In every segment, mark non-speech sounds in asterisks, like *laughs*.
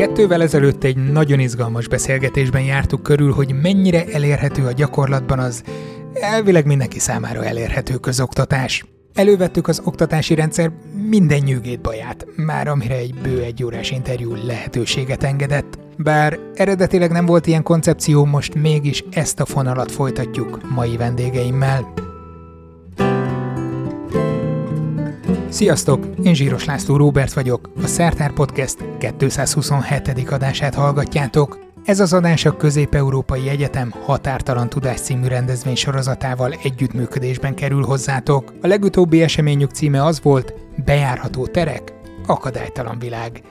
Kettővel ezelőtt egy nagyon izgalmas beszélgetésben jártuk körül, hogy mennyire elérhető a gyakorlatban az elvileg mindenki számára elérhető közoktatás. Elővettük az oktatási rendszer minden nyűgét baját, már amire egy bő egy órás interjú lehetőséget engedett. Bár eredetileg nem volt ilyen koncepció, most mégis ezt a fonalat folytatjuk mai vendégeimmel. Sziasztok! Én Zsíros László Róbert vagyok, a Szertár Podcast 227. adását hallgatjátok. Ez az adás a Közép-Európai Egyetem Határtalan Tudás című rendezvény sorozatával együttműködésben kerül hozzátok. A legutóbbi eseményük címe az volt Bejárható terek, akadálytalan világ.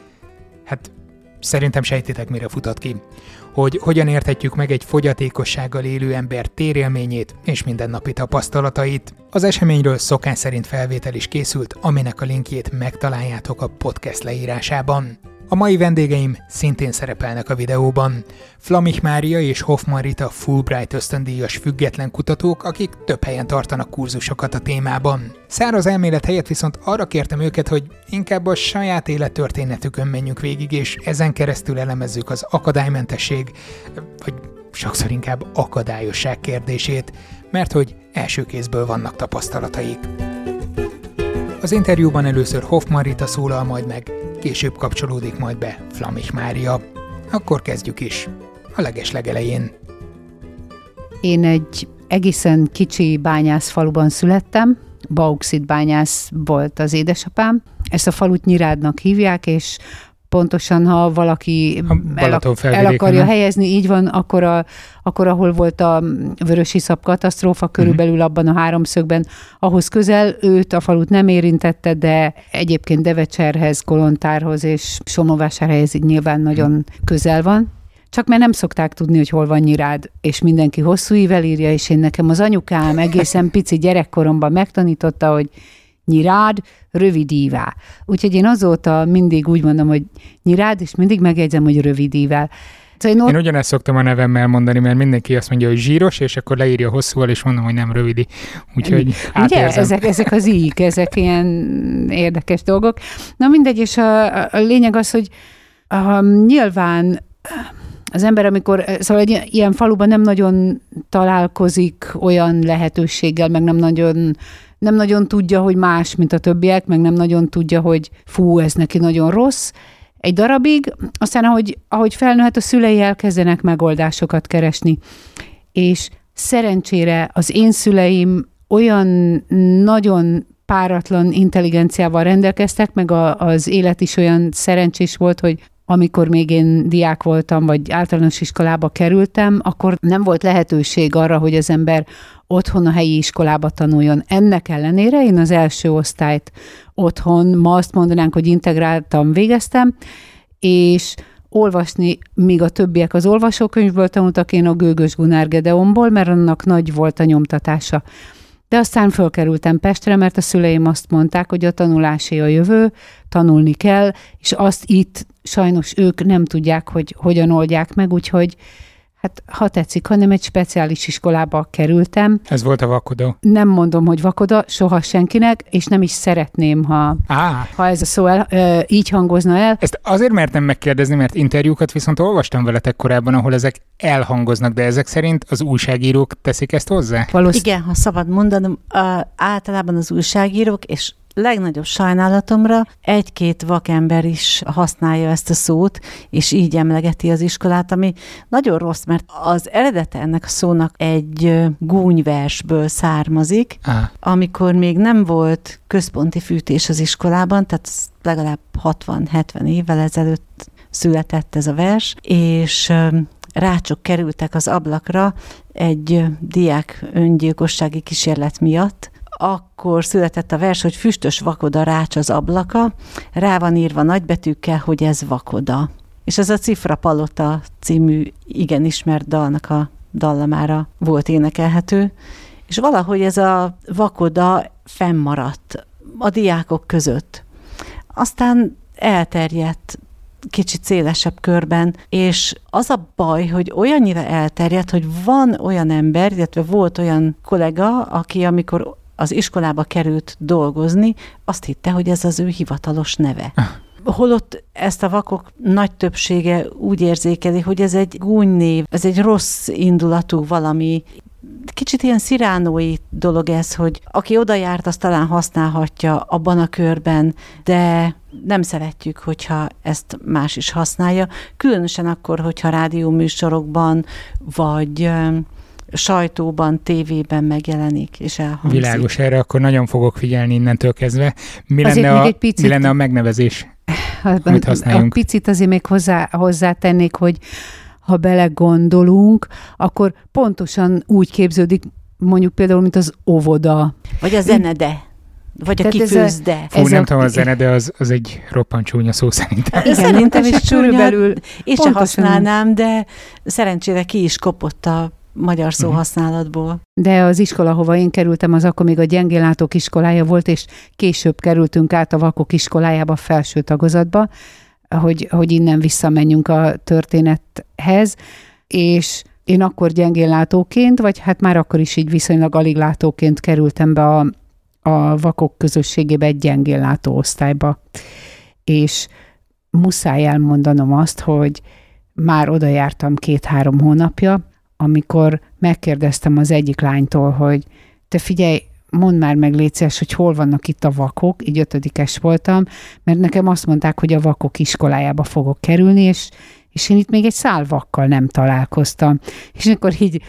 Hát Szerintem sejtitek, mire futott ki. Hogy hogyan érthetjük meg egy fogyatékossággal élő ember térélményét és mindennapi tapasztalatait. Az eseményről szokás szerint felvétel is készült, aminek a linkjét megtaláljátok a podcast leírásában. A mai vendégeim szintén szerepelnek a videóban. Flamich Mária és Hoffman Rita Fulbright ösztöndíjas független kutatók, akik több helyen tartanak kurzusokat a témában. Száraz elmélet helyett viszont arra kértem őket, hogy inkább a saját élettörténetükön menjünk végig, és ezen keresztül elemezzük az akadálymentesség, vagy sokszor inkább akadályosság kérdését, mert hogy első kézből vannak tapasztalataik. Az interjúban először Hoffman Rita szólal majd meg, később kapcsolódik majd be Flamich Mária. Akkor kezdjük is, a leges legelején. Én egy egészen kicsi bányászfaluban születtem, bauxit bányász volt az édesapám. Ezt a falut Nyirádnak hívják, és pontosan, ha valaki el, el akarja helyezni, így van, akkor, a, akkor ahol volt a vörös iszap katasztrófa, körülbelül uh-huh. abban a háromszögben, ahhoz közel, őt a falut nem érintette, de egyébként Devecserhez, Kolontárhoz és Somovásárhelyhez nyilván nagyon uh-huh. közel van. Csak mert nem szokták tudni, hogy hol van nyirád, és mindenki hosszú ível írja, és én nekem az anyukám egészen pici gyerekkoromban megtanította, hogy nyirád, rövidívá. Úgyhogy én azóta mindig úgy mondom, hogy nyirád, és mindig megjegyzem, hogy rövidível. Szóval én, ott... én ugyanezt szoktam a nevemmel mondani, mert mindenki azt mondja, hogy zsíros, és akkor leírja hosszúval, és mondom, hogy nem rövidi. Úgyhogy Ugye, ezek, ezek az ík, ezek ilyen érdekes dolgok. Na mindegy, és a, a lényeg az, hogy um, nyilván az ember, amikor, szóval egy ilyen faluban nem nagyon találkozik olyan lehetőséggel, meg nem nagyon nem nagyon tudja, hogy más, mint a többiek, meg nem nagyon tudja, hogy fú, ez neki nagyon rossz, egy darabig, aztán ahogy, ahogy felnőhet, a szülei elkezdenek megoldásokat keresni. És szerencsére az én szüleim olyan nagyon páratlan intelligenciával rendelkeztek, meg a, az élet is olyan szerencsés volt, hogy amikor még én diák voltam, vagy általános iskolába kerültem, akkor nem volt lehetőség arra, hogy az ember otthon a helyi iskolába tanuljon. Ennek ellenére én az első osztályt otthon, ma azt mondanánk, hogy integráltam, végeztem, és olvasni, míg a többiek az olvasókönyvből tanultak, én a Gőgös Gunár Gedeonból, mert annak nagy volt a nyomtatása. De aztán fölkerültem Pestre, mert a szüleim azt mondták, hogy a tanulásé a jövő, tanulni kell, és azt itt sajnos ők nem tudják, hogy hogyan oldják meg, úgyhogy Hát, ha tetszik, hanem egy speciális iskolába kerültem. Ez volt a vakoda? Nem mondom, hogy vakoda, soha senkinek, és nem is szeretném, ha, Á. ha ez a szó el, ö, így hangozna el. Ezt azért mertem megkérdezni, mert interjúkat viszont olvastam veletek korábban, ahol ezek elhangoznak, de ezek szerint az újságírók teszik ezt hozzá? Valószínű. Igen, ha szabad mondanom, általában az újságírók, és legnagyobb sajnálatomra egy-két vakember is használja ezt a szót, és így emlegeti az iskolát, ami nagyon rossz, mert az eredete ennek a szónak egy gúnyversből származik, ah. amikor még nem volt központi fűtés az iskolában, tehát legalább 60-70 évvel ezelőtt született ez a vers, és rácsok kerültek az ablakra egy diák öngyilkossági kísérlet miatt, akkor született a vers, hogy füstös vakoda rács az ablaka, rá van írva nagybetűkkel, hogy ez vakoda. És ez a Cifra Palota című igen ismert dalnak a dallamára volt énekelhető, és valahogy ez a vakoda fennmaradt a diákok között. Aztán elterjedt kicsit szélesebb körben, és az a baj, hogy olyannyira elterjedt, hogy van olyan ember, illetve volt olyan kollega, aki amikor az iskolába került dolgozni, azt hitte, hogy ez az ő hivatalos neve. Ah. holott ezt a vakok nagy többsége úgy érzékeli, hogy ez egy gúnynév, ez egy rossz indulatú valami, kicsit ilyen sziránói dolog ez, hogy aki oda járt, az talán használhatja abban a körben, de nem szeretjük, hogyha ezt más is használja, különösen akkor, hogyha rádióműsorokban, vagy sajtóban, tévében megjelenik, és elhangzik. Világos erre, akkor nagyon fogok figyelni innentől kezdve. Mi, lenne a, egy picit, mi lenne a megnevezés, *laughs* amit használjunk? A picit azért még hozzá, hozzátennék, hogy ha belegondolunk, akkor pontosan úgy képződik, mondjuk például, mint az óvoda. Vagy a zenede. Vagy a kifőzde. Fú, nem a... tudom, a zene, de az, az egy roppant csúnya szó szerintem. Igen, szerintem is körülbelül. Én sem használnám, de szerencsére ki is kopott a magyar szóhasználatból. De az iskola, hova én kerültem, az akkor még a gyengénlátók iskolája volt, és később kerültünk át a vakok iskolájába, felső tagozatba, hogy, hogy innen visszamenjünk a történethez, és én akkor gyengénlátóként, vagy hát már akkor is így viszonylag alig látóként kerültem be a, a vakok közösségébe egy gyengénlátó osztályba. És muszáj elmondanom azt, hogy már oda jártam két-három hónapja, amikor megkérdeztem az egyik lánytól, hogy te figyelj, mondd már meg létszés, hogy hol vannak itt a vakok, így ötödikes voltam, mert nekem azt mondták, hogy a vakok iskolájába fogok kerülni, és, és én itt még egy szál vakkal nem találkoztam. És akkor így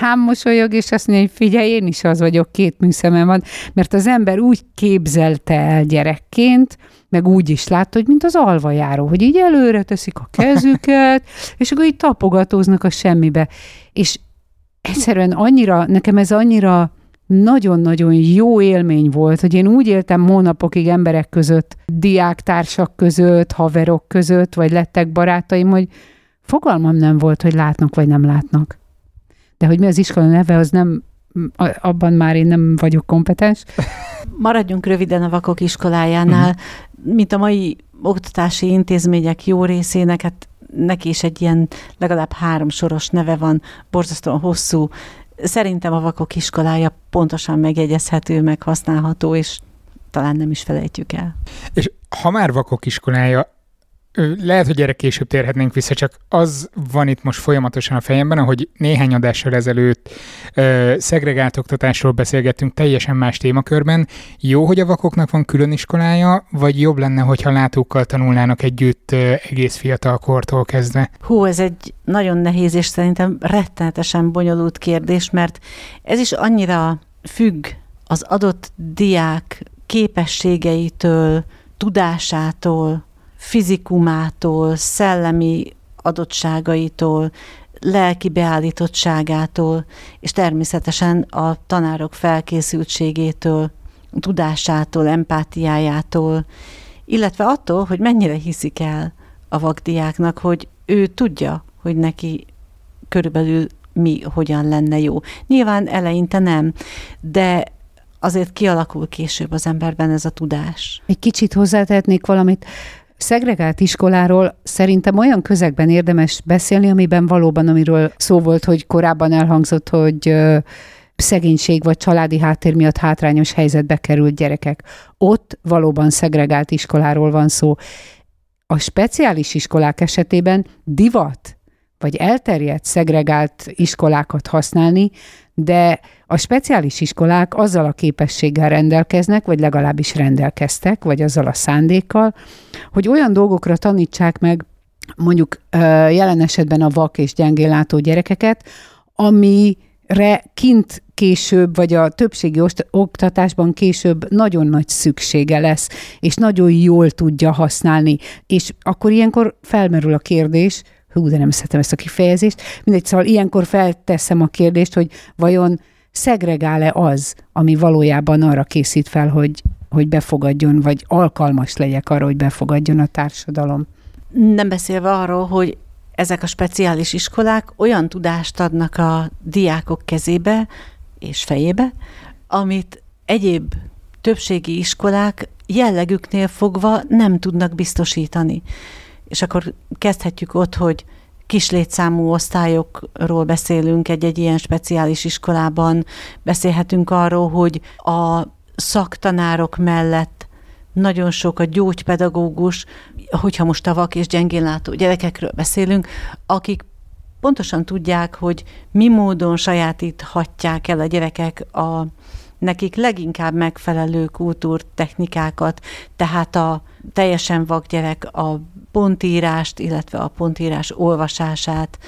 rám mosolyog, és azt mondja, hogy figyelj, én is az vagyok, két műszemem van, mert az ember úgy képzelte el gyerekként, meg úgy is látta, hogy mint az alvajáró, hogy így előre teszik a kezüket, *laughs* és akkor így tapogatóznak a semmibe. És egyszerűen annyira, nekem ez annyira nagyon-nagyon jó élmény volt, hogy én úgy éltem hónapokig emberek között, diáktársak között, haverok között, vagy lettek barátaim, hogy fogalmam nem volt, hogy látnak vagy nem látnak. De hogy mi az iskola neve, az nem, abban már én nem vagyok kompetens. Maradjunk röviden a vakok iskolájánál. Uh-huh. Mint a mai oktatási intézmények jó részének, hát neki is egy ilyen legalább három soros neve van, borzasztóan hosszú. Szerintem a vakok iskolája pontosan megjegyezhető, meg használható, és talán nem is felejtjük el. És ha már vakok iskolája, lehet, hogy erre később térhetnénk vissza, csak az van itt most folyamatosan a fejemben, ahogy néhány adással ezelőtt ö, szegregált oktatásról beszélgettünk teljesen más témakörben. Jó, hogy a vakoknak van külön iskolája, vagy jobb lenne, hogyha látókkal tanulnának együtt ö, egész fiatal kortól kezdve? Hú, ez egy nagyon nehéz és szerintem rettenetesen bonyolult kérdés, mert ez is annyira függ az adott diák képességeitől, tudásától, fizikumától, szellemi adottságaitól, lelki beállítottságától, és természetesen a tanárok felkészültségétől, tudásától, empátiájától, illetve attól, hogy mennyire hiszik el a vakdiáknak, hogy ő tudja, hogy neki körülbelül mi hogyan lenne jó. Nyilván eleinte nem, de azért kialakul később az emberben ez a tudás. Egy kicsit hozzátehetnék valamit szegregált iskoláról szerintem olyan közegben érdemes beszélni, amiben valóban, amiről szó volt, hogy korábban elhangzott, hogy szegénység vagy családi háttér miatt hátrányos helyzetbe került gyerekek. Ott valóban szegregált iskoláról van szó. A speciális iskolák esetében divat vagy elterjedt szegregált iskolákat használni, de a speciális iskolák azzal a képességgel rendelkeznek, vagy legalábbis rendelkeztek, vagy azzal a szándékkal, hogy olyan dolgokra tanítsák meg mondjuk jelen esetben a vak és gyengénlátó gyerekeket, amire kint később, vagy a többségi oktatásban később nagyon nagy szüksége lesz, és nagyon jól tudja használni. És akkor ilyenkor felmerül a kérdés, hú, de nem szeretem ezt a kifejezést, mindegy, szóval ilyenkor felteszem a kérdést, hogy vajon szegregál-e az, ami valójában arra készít fel, hogy, hogy befogadjon, vagy alkalmas legyek arra, hogy befogadjon a társadalom. Nem beszélve arról, hogy ezek a speciális iskolák olyan tudást adnak a diákok kezébe és fejébe, amit egyéb többségi iskolák jellegüknél fogva nem tudnak biztosítani. És akkor kezdhetjük ott, hogy kis létszámú osztályokról beszélünk egy-egy ilyen speciális iskolában, beszélhetünk arról, hogy a szaktanárok mellett nagyon sok a gyógypedagógus, hogyha most a vak és gyengénlátó gyerekekről beszélünk, akik pontosan tudják, hogy mi módon sajátíthatják el a gyerekek a nekik leginkább megfelelő kultúrtechnikákat, tehát a teljesen vak gyerek a pontírást, illetve a pontírás olvasását,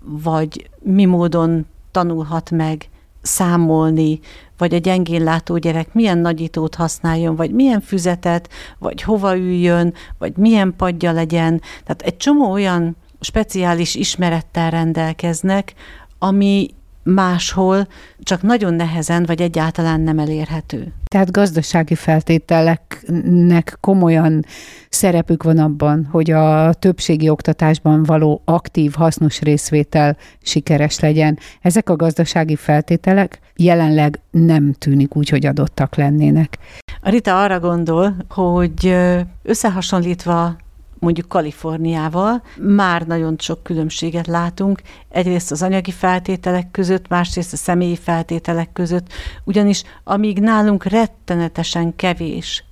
vagy mi módon tanulhat meg számolni, vagy a gyengén látó gyerek milyen nagyítót használjon, vagy milyen füzetet, vagy hova üljön, vagy milyen padja legyen. Tehát egy csomó olyan speciális ismerettel rendelkeznek, ami máshol csak nagyon nehezen, vagy egyáltalán nem elérhető. Tehát gazdasági feltételeknek komolyan szerepük van abban, hogy a többségi oktatásban való aktív, hasznos részvétel sikeres legyen. Ezek a gazdasági feltételek jelenleg nem tűnik úgy, hogy adottak lennének. A Rita arra gondol, hogy összehasonlítva mondjuk Kaliforniával. Már nagyon sok különbséget látunk, egyrészt az anyagi feltételek között, másrészt a személyi feltételek között, ugyanis amíg nálunk rettenetesen kevés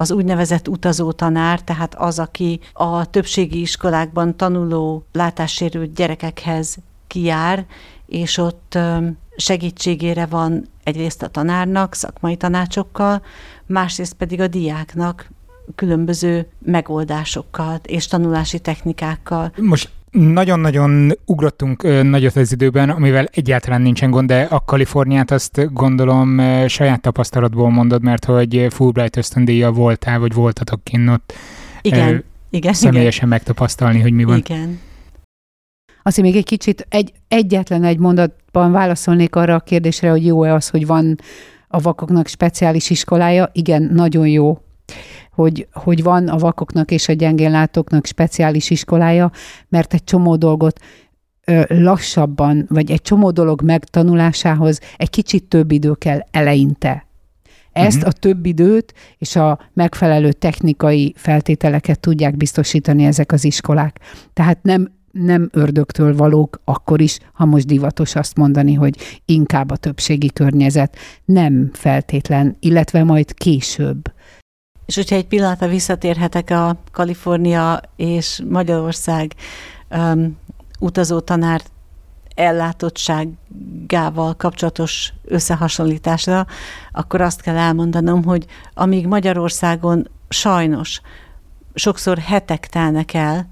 az úgynevezett utazó tanár, tehát az, aki a többségi iskolákban tanuló látássérült gyerekekhez kijár, és ott segítségére van egyrészt a tanárnak, szakmai tanácsokkal, másrészt pedig a diáknak különböző megoldásokkal és tanulási technikákkal. Most nagyon-nagyon ugrottunk nagyot az időben, amivel egyáltalán nincsen gond, de a Kaliforniát azt gondolom saját tapasztalatból mondod, mert hogy Fulbright ösztöndíja voltál, vagy voltatok kinn ott. Igen, igen. Személyesen igen. megtapasztalni, hogy mi van. Igen. Azért még egy kicsit, egy, egyetlen egy mondatban válaszolnék arra a kérdésre, hogy jó-e az, hogy van a vakoknak speciális iskolája. Igen, nagyon jó hogy, hogy van a vakoknak és a gyengénlátóknak speciális iskolája, mert egy csomó dolgot lassabban, vagy egy csomó dolog megtanulásához egy kicsit több idő kell eleinte. Ezt uh-huh. a több időt és a megfelelő technikai feltételeket tudják biztosítani ezek az iskolák. Tehát nem nem ördögtől valók akkor is, ha most divatos azt mondani, hogy inkább a többségi környezet. Nem feltétlen, illetve majd később. És hogyha egy pillanatra visszatérhetek a Kalifornia és Magyarország um, utazó tanár ellátottságával kapcsolatos összehasonlításra, akkor azt kell elmondanom, hogy amíg Magyarországon sajnos sokszor hetek telnek el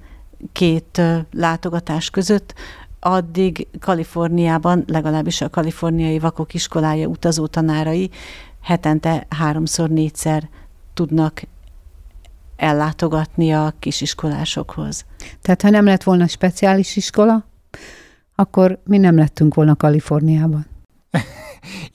két látogatás között, addig Kaliforniában, legalábbis a kaliforniai vakok iskolája utazó tanárai hetente háromszor, négyszer tudnak ellátogatni a kisiskolásokhoz. Tehát ha nem lett volna speciális iskola, akkor mi nem lettünk volna Kaliforniában. *laughs*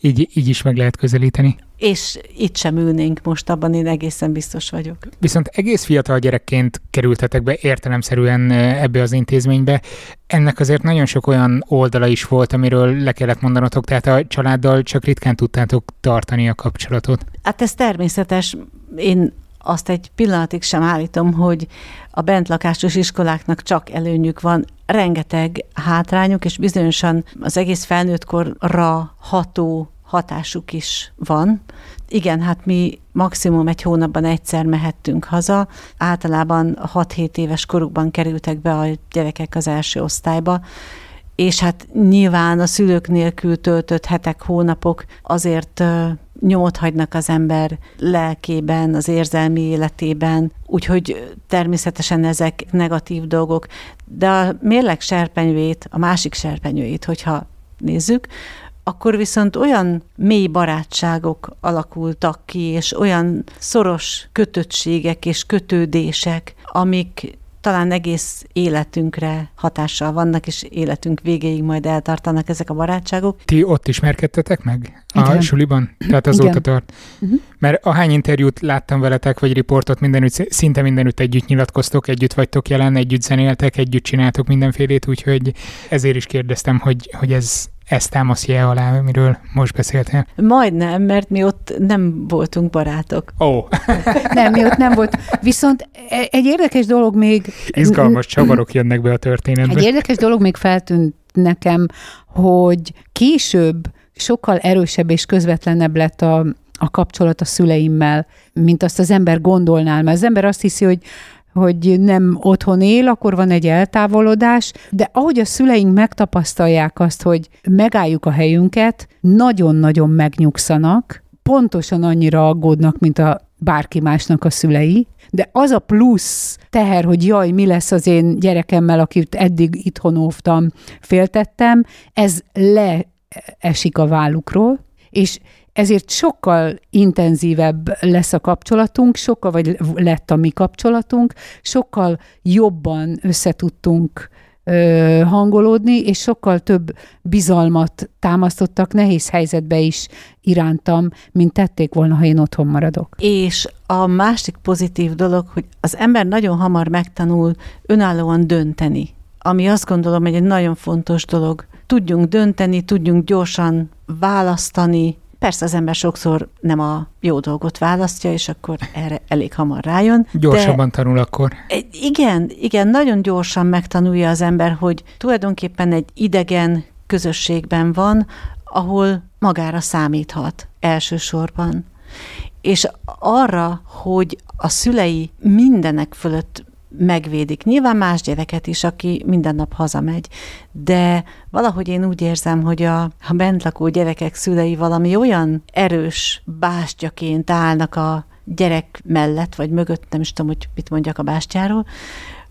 így, így is meg lehet közelíteni. És itt sem ülnénk most, abban én egészen biztos vagyok. Viszont egész fiatal gyerekként kerültetek be értelemszerűen ebbe az intézménybe. Ennek azért nagyon sok olyan oldala is volt, amiről le kellett mondanotok, tehát a családdal csak ritkán tudtátok tartani a kapcsolatot. Hát ez természetes. Én azt egy pillanatig sem állítom, hogy a bentlakásos iskoláknak csak előnyük van, rengeteg hátrányuk, és bizonyosan az egész felnőttkorra ható hatásuk is van. Igen, hát mi maximum egy hónapban egyszer mehettünk haza. Általában 6-7 éves korukban kerültek be a gyerekek az első osztályba, és hát nyilván a szülők nélkül töltött hetek, hónapok azért nyomot hagynak az ember lelkében, az érzelmi életében, úgyhogy természetesen ezek negatív dolgok, de a mérleg serpenyőjét, a másik serpenyőjét, hogyha nézzük, akkor viszont olyan mély barátságok alakultak ki, és olyan szoros kötöttségek és kötődések, amik talán egész életünkre hatással vannak, és életünk végéig majd eltartanak ezek a barátságok. Ti ott ismerkedtetek meg? Igen. A suliban? Tehát azóta Igen. tart? Uh-huh. Mert ahány interjút láttam veletek, vagy riportot, mindenütt, szinte mindenütt együtt nyilatkoztok, együtt vagytok jelen, együtt zenéltek, együtt csináltok mindenfélét, úgyhogy ezért is kérdeztem, hogy, hogy ez ezt támaszja alá, amiről most beszéltél? Majdnem, mert mi ott nem voltunk barátok. Ó. Oh. *laughs* nem, mi ott nem volt. Viszont e- egy érdekes dolog még... Izgalmas csavarok jönnek be a történetbe. Egy érdekes dolog még feltűnt nekem, hogy később sokkal erősebb és közvetlenebb lett a, a kapcsolat a szüleimmel, mint azt az ember gondolnál. Mert az ember azt hiszi, hogy hogy nem otthon él, akkor van egy eltávolodás, de ahogy a szüleink megtapasztalják azt, hogy megálljuk a helyünket, nagyon-nagyon megnyugszanak, pontosan annyira aggódnak, mint a bárki másnak a szülei, de az a plusz teher, hogy jaj, mi lesz az én gyerekemmel, akit eddig itthon óvtam, féltettem, ez leesik a vállukról, és ezért sokkal intenzívebb lesz a kapcsolatunk, sokkal, vagy lett a mi kapcsolatunk, sokkal jobban összetudtunk hangolódni, és sokkal több bizalmat támasztottak nehéz helyzetbe is irántam, mint tették volna, ha én otthon maradok. És a másik pozitív dolog, hogy az ember nagyon hamar megtanul önállóan dönteni, ami azt gondolom, hogy egy nagyon fontos dolog. Tudjunk dönteni, tudjunk gyorsan választani, Persze az ember sokszor nem a jó dolgot választja, és akkor erre elég hamar rájön. Gyorsabban de tanul akkor. Igen, igen, nagyon gyorsan megtanulja az ember, hogy tulajdonképpen egy idegen közösségben van, ahol magára számíthat elsősorban. És arra, hogy a szülei mindenek fölött megvédik. Nyilván más gyereket is, aki minden nap hazamegy, de valahogy én úgy érzem, hogy a, a bentlakó gyerekek szülei valami olyan erős bástyaként állnak a gyerek mellett, vagy mögött, nem is tudom, hogy mit mondjak a bástyáról,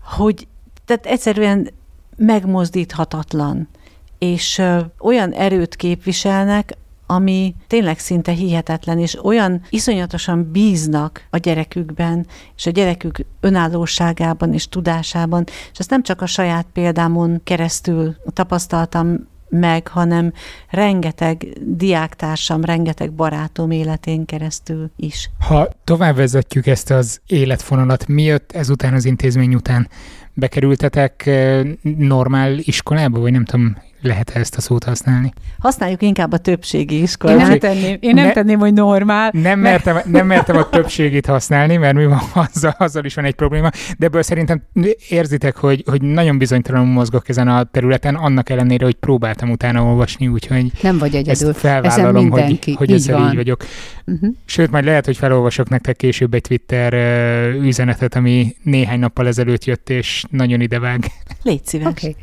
hogy tehát egyszerűen megmozdíthatatlan, és olyan erőt képviselnek, ami tényleg szinte hihetetlen, és olyan iszonyatosan bíznak a gyerekükben, és a gyerekük önállóságában és tudásában, és ezt nem csak a saját példámon keresztül tapasztaltam meg, hanem rengeteg diáktársam, rengeteg barátom életén keresztül is. Ha tovább vezetjük ezt az életfonalat, mi jött ezután az intézmény után? Bekerültetek eh, normál iskolába, vagy nem tudom, lehet -e ezt a szót használni? Használjuk inkább a többségi iskolát. Én nem tenném, én nem ne, tenném hogy normál. Nem mertem, nem mertem a többségét használni, mert mi van, azzal, azzal is van egy probléma, de ebből szerintem érzitek, hogy, hogy nagyon bizonytalanul mozgok ezen a területen, annak ellenére, hogy próbáltam utána olvasni, úgyhogy nem vagy egyedül. ezt felvállalom, hogy, hogy ezzel így vagyok. Uh-huh. Sőt, majd lehet, hogy felolvasok nektek később egy Twitter üzenetet, ami néhány nappal ezelőtt jött, és nagyon idevág. Légy szíves. Okay.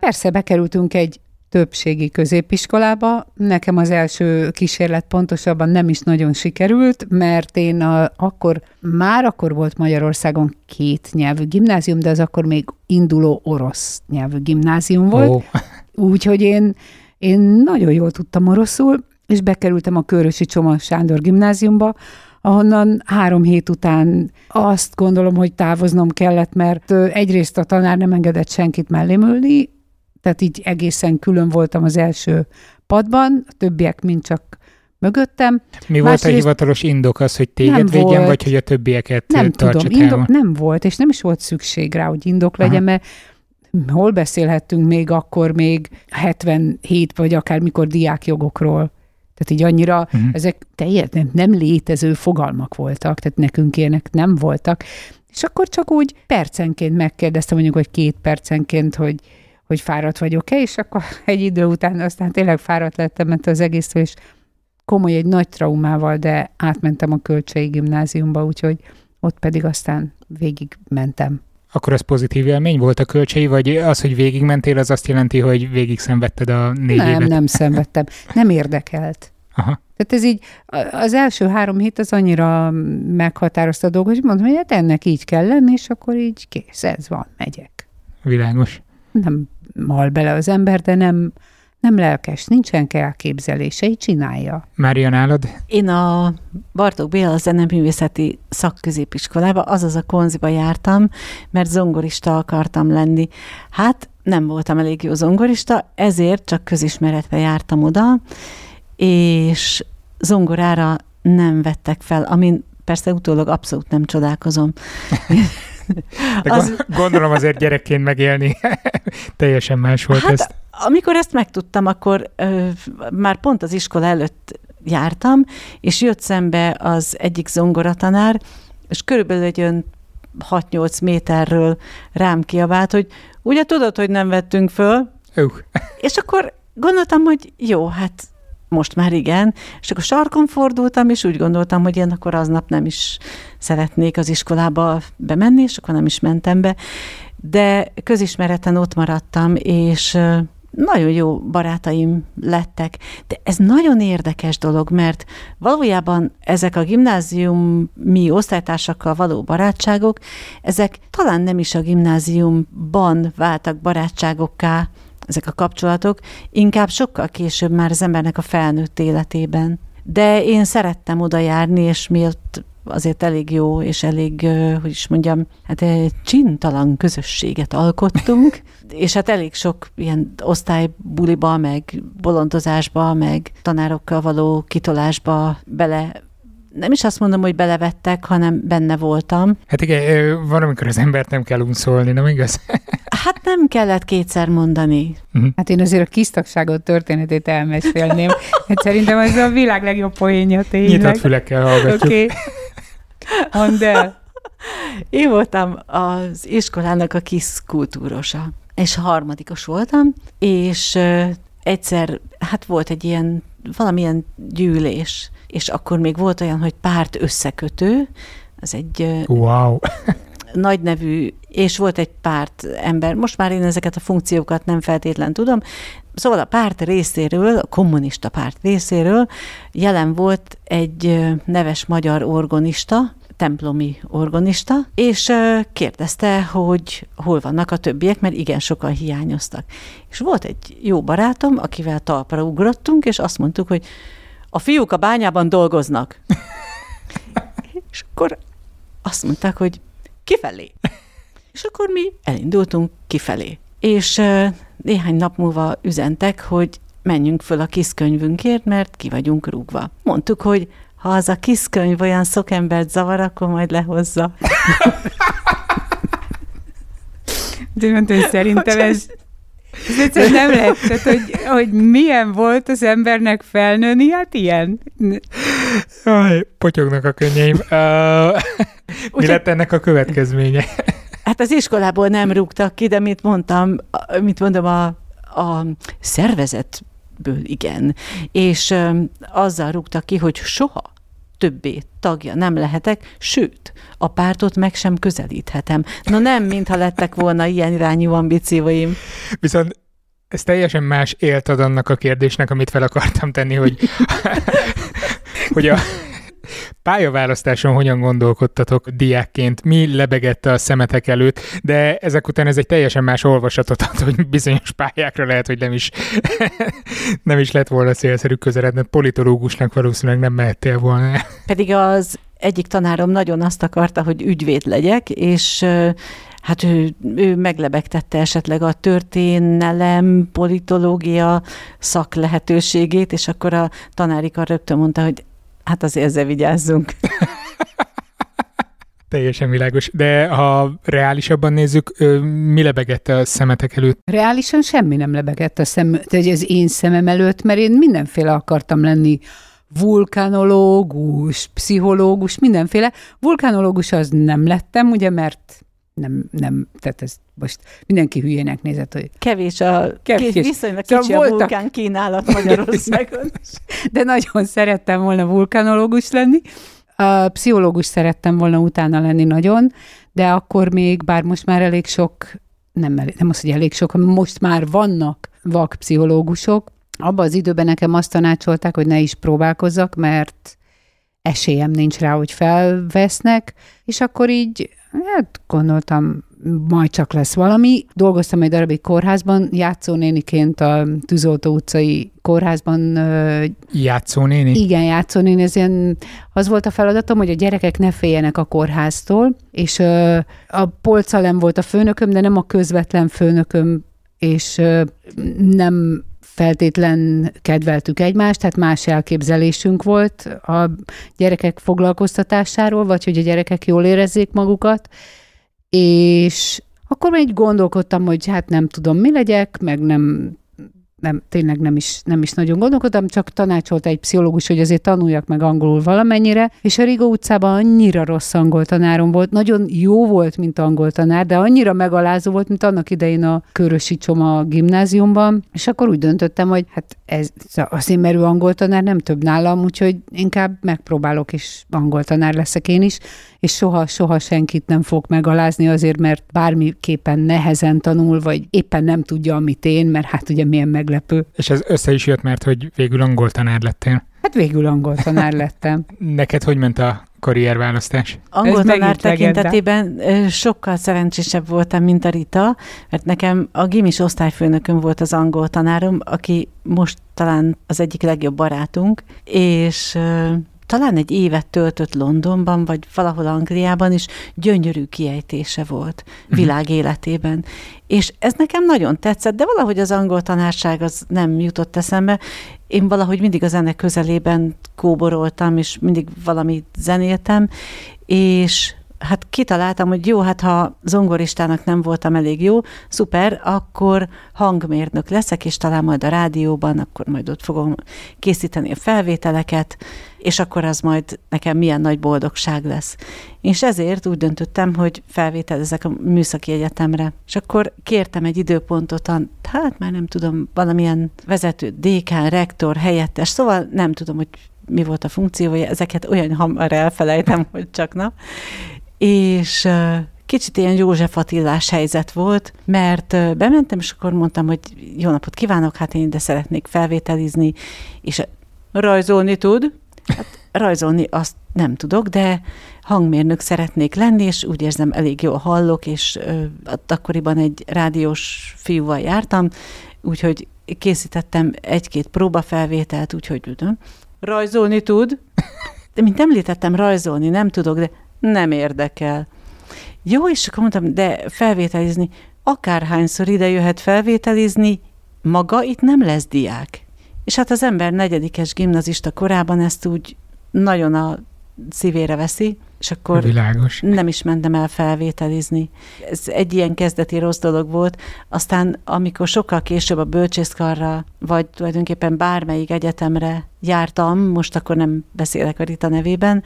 Persze bekerültünk egy többségi középiskolába. Nekem az első kísérlet pontosabban nem is nagyon sikerült, mert én a, akkor, már akkor volt Magyarországon két nyelvű gimnázium, de az akkor még induló orosz nyelvű gimnázium volt. Oh. Úgyhogy én, én nagyon jól tudtam oroszul, és bekerültem a Körösi Csoma Sándor gimnáziumba, ahonnan három hét után azt gondolom, hogy távoznom kellett, mert egyrészt a tanár nem engedett senkit mellém ülni, tehát így egészen külön voltam az első padban, a többiek mind csak mögöttem. Mi volt a hivatalos indok az, hogy téged védjen, volt. vagy hogy a többieket Nem tudom, indok nem volt, és nem is volt szükség rá, hogy indok legyen, Aha. mert hol beszélhettünk még akkor még 77 vagy akár mikor diákjogokról. Tehát így annyira, uh-huh. ezek teljesen nem létező fogalmak voltak, tehát nekünk ilyenek nem voltak. És akkor csak úgy percenként megkérdeztem, mondjuk, hogy két percenként, hogy hogy fáradt vagyok-e, és akkor *laughs* egy idő után aztán tényleg fáradt lettem, mert az egésztől is komoly, egy nagy traumával, de átmentem a Kölcsei gimnáziumba, úgyhogy ott pedig aztán végig mentem. Akkor ez pozitív élmény volt a kölcsei, vagy az, hogy végigmentél, az azt jelenti, hogy végig szenvedted a négy nem, évet? Nem, nem szenvedtem. Nem érdekelt. Aha. Tehát ez így, az első három hét az annyira meghatározta a dolgot, hogy mondom, hogy hát ennek így kell lenni, és akkor így kész, ez van, megyek. Világos. Nem mal bele az ember, de nem, nem lelkes, nincsen elképzelése, így csinálja. Mária, nálad? Én a Bartók Béla zeneművészeti szakközépiskolába, azaz a konziba jártam, mert zongorista akartam lenni. Hát nem voltam elég jó zongorista, ezért csak közismeretve jártam oda, és zongorára nem vettek fel, amin persze utólag abszolút nem csodálkozom. *laughs* De az... gondolom azért gyerekként megélni *laughs* teljesen más volt hát, ezt. Amikor ezt megtudtam, akkor ö, már pont az iskola előtt jártam, és jött szembe az egyik zongoratanár, és körülbelül egy olyan 6-8 méterről rám kiabált, hogy ugye tudod, hogy nem vettünk föl? Uh. És akkor gondoltam, hogy jó, hát most már igen, és akkor sarkon fordultam, és úgy gondoltam, hogy én akkor aznap nem is szeretnék az iskolába bemenni, és akkor nem is mentem be, de közismereten ott maradtam, és nagyon jó barátaim lettek, de ez nagyon érdekes dolog, mert valójában ezek a gimnáziumi osztálytársakkal való barátságok, ezek talán nem is a gimnáziumban váltak barátságokká, ezek a kapcsolatok, inkább sokkal később már az embernek a felnőtt életében. De én szerettem oda járni, és miatt azért elég jó, és elég, hogy is mondjam, hát egy csintalan közösséget alkottunk, *laughs* és hát elég sok ilyen osztálybuliba, meg bolondozásba, meg tanárokkal való kitolásba bele nem is azt mondom, hogy belevettek, hanem benne voltam. Hát igen, van, amikor az embert nem kell unszolni, nem igaz? Hát nem kellett kétszer mondani. Uh-huh. Hát én azért a kisztagságot történetét elmesélném. Hát szerintem ez a világ legjobb poénja tényleg. Nyitott fülekkel hallgatjuk. Oké. Okay. Mondd el. Én voltam az iskolának a kis kultúrosa, és harmadikos voltam, és egyszer, hát volt egy ilyen, valamilyen gyűlés, és akkor még volt olyan, hogy párt összekötő, az egy wow. Nagy nevű, és volt egy párt ember, most már én ezeket a funkciókat nem feltétlen tudom, szóval a párt részéről, a kommunista párt részéről jelen volt egy neves magyar orgonista, templomi organista, és kérdezte, hogy hol vannak a többiek, mert igen sokan hiányoztak. És volt egy jó barátom, akivel talpra ugrottunk, és azt mondtuk, hogy a fiúk a bányában dolgoznak. *laughs* és akkor azt mondták, hogy kifelé. És akkor mi elindultunk kifelé. És néhány nap múlva üzentek, hogy menjünk föl a kis könyvünkért, mert ki vagyunk rúgva. Mondtuk, hogy ha az a kis könyv olyan szokembert zavar, akkor majd lehozza. De mondta, hogy szerintem ez, ez egyszerűen nem lehet, tehát, hogy, hogy milyen volt az embernek felnőni, hát ilyen. Jaj, potyognak a könnyeim. Uh, mi lett ennek a következménye? Hát az iskolából nem rúgtak ki, de mit mondtam, mit mondom, a, a szervezetből igen. És um, azzal rúgtak ki, hogy soha többé tagja nem lehetek, sőt, a pártot meg sem közelíthetem. Na nem, mintha lettek volna ilyen irányú ambícióim. Viszont ez teljesen más élt ad annak a kérdésnek, amit fel akartam tenni, hogy, *laughs* hogy a, pályaválasztáson hogyan gondolkodtatok diákként, mi lebegette a szemetek előtt, de ezek után ez egy teljesen más olvasatot ad, hogy bizonyos pályákra lehet, hogy nem is, *laughs* nem is lett volna célszerű közeledni, politológusnak valószínűleg nem mehettél volna. Pedig az egyik tanárom nagyon azt akarta, hogy ügyvéd legyek, és hát ő, ő meglebegtette esetleg a történelem, politológia szak lehetőségét, és akkor a tanárika rögtön mondta, hogy Hát azért ezzel vigyázzunk. *laughs* Teljesen világos. De ha reálisabban nézzük, mi lebegette a szemetek előtt? Reálisan semmi nem lebegett a szem, tehát az én szemem előtt, mert én mindenféle akartam lenni vulkanológus, pszichológus, mindenféle. Vulkanológus az nem lettem, ugye, mert nem, nem, tehát ez most mindenki hülyének nézett, hogy... Kevés a, kevés. viszonylag szóval kicsi voltak... a vulkán kínálat Magyarországon. De nagyon szerettem volna vulkanológus lenni. A pszichológus szerettem volna utána lenni nagyon, de akkor még, bár most már elég sok, nem, nem az, hogy elég sok, most már vannak vakpszichológusok, abban az időben nekem azt tanácsolták, hogy ne is próbálkozzak, mert esélyem nincs rá, hogy felvesznek, és akkor így hát gondoltam, majd csak lesz valami. Dolgoztam egy darabig kórházban, játszónéniként a Tűzoltó utcai kórházban. Játszónéni? Igen, játszónéni. Ez ilyen, az volt a feladatom, hogy a gyerekek ne féljenek a kórháztól, és a polcalem volt a főnököm, de nem a közvetlen főnököm, és nem feltétlen kedveltük egymást, tehát más elképzelésünk volt a gyerekek foglalkoztatásáról, vagy hogy a gyerekek jól érezzék magukat, és akkor így gondolkodtam, hogy hát nem tudom, mi legyek, meg nem nem, tényleg nem is, nem is nagyon gondolkodtam, csak tanácsolta egy pszichológus, hogy azért tanuljak meg angolul valamennyire, és a Rigó utcában annyira rossz angol tanárom volt, nagyon jó volt, mint angol tanár, de annyira megalázó volt, mint annak idején a Körösi Csoma gimnáziumban, és akkor úgy döntöttem, hogy hát ez azért merő angol tanár nem több nálam, úgyhogy inkább megpróbálok, és angol tanár leszek én is, és soha, soha senkit nem fog megalázni azért, mert bármiképpen nehezen tanul, vagy éppen nem tudja, amit én, mert hát ugye milyen meglepő. És ez össze is jött, mert hogy végül angol tanár lettél. Hát végül angol tanár lettem. *laughs* Neked hogy ment a karrierválasztás? Angol tanár tekintetében sokkal szerencsésebb voltam, mint a Rita, mert nekem a gimis osztályfőnököm volt az angol tanárom, aki most talán az egyik legjobb barátunk, és talán egy évet töltött Londonban, vagy valahol Angliában, is gyönyörű kiejtése volt mhm. világ életében. És ez nekem nagyon tetszett, de valahogy az angol tanárság az nem jutott eszembe. Én valahogy mindig a zene közelében kóboroltam, és mindig valamit zenéltem, és hát kitaláltam, hogy jó, hát ha zongoristának nem voltam elég jó, szuper, akkor hangmérnök leszek, és talán majd a rádióban, akkor majd ott fogom készíteni a felvételeket, és akkor az majd nekem milyen nagy boldogság lesz. És ezért úgy döntöttem, hogy felvételezek a műszaki egyetemre. És akkor kértem egy időpontot, hát már nem tudom, valamilyen vezető, dékán, rektor, helyettes, szóval nem tudom, hogy mi volt a funkciója, ezeket olyan hamar elfelejtem, hogy csak na és kicsit ilyen József Attilás helyzet volt, mert bementem, és akkor mondtam, hogy jó napot kívánok, hát én ide szeretnék felvételizni, és rajzolni tud. Hát rajzolni azt nem tudok, de hangmérnök szeretnék lenni, és úgy érzem, elég jól hallok, és akkoriban egy rádiós fiúval jártam, úgyhogy készítettem egy-két próbafelvételt, úgyhogy tudom, rajzolni tud, de mint említettem, rajzolni nem tudok, de nem érdekel. Jó, és akkor mondtam, de felvételizni, akárhányszor ide jöhet felvételizni, maga itt nem lesz diák. És hát az ember negyedikes gimnazista korában ezt úgy nagyon a szívére veszi, és akkor Világos. nem is mentem el felvételizni. Ez egy ilyen kezdeti rossz dolog volt. Aztán, amikor sokkal később a bölcsészkarra, vagy tulajdonképpen bármelyik egyetemre jártam, most akkor nem beszélek a Rita nevében,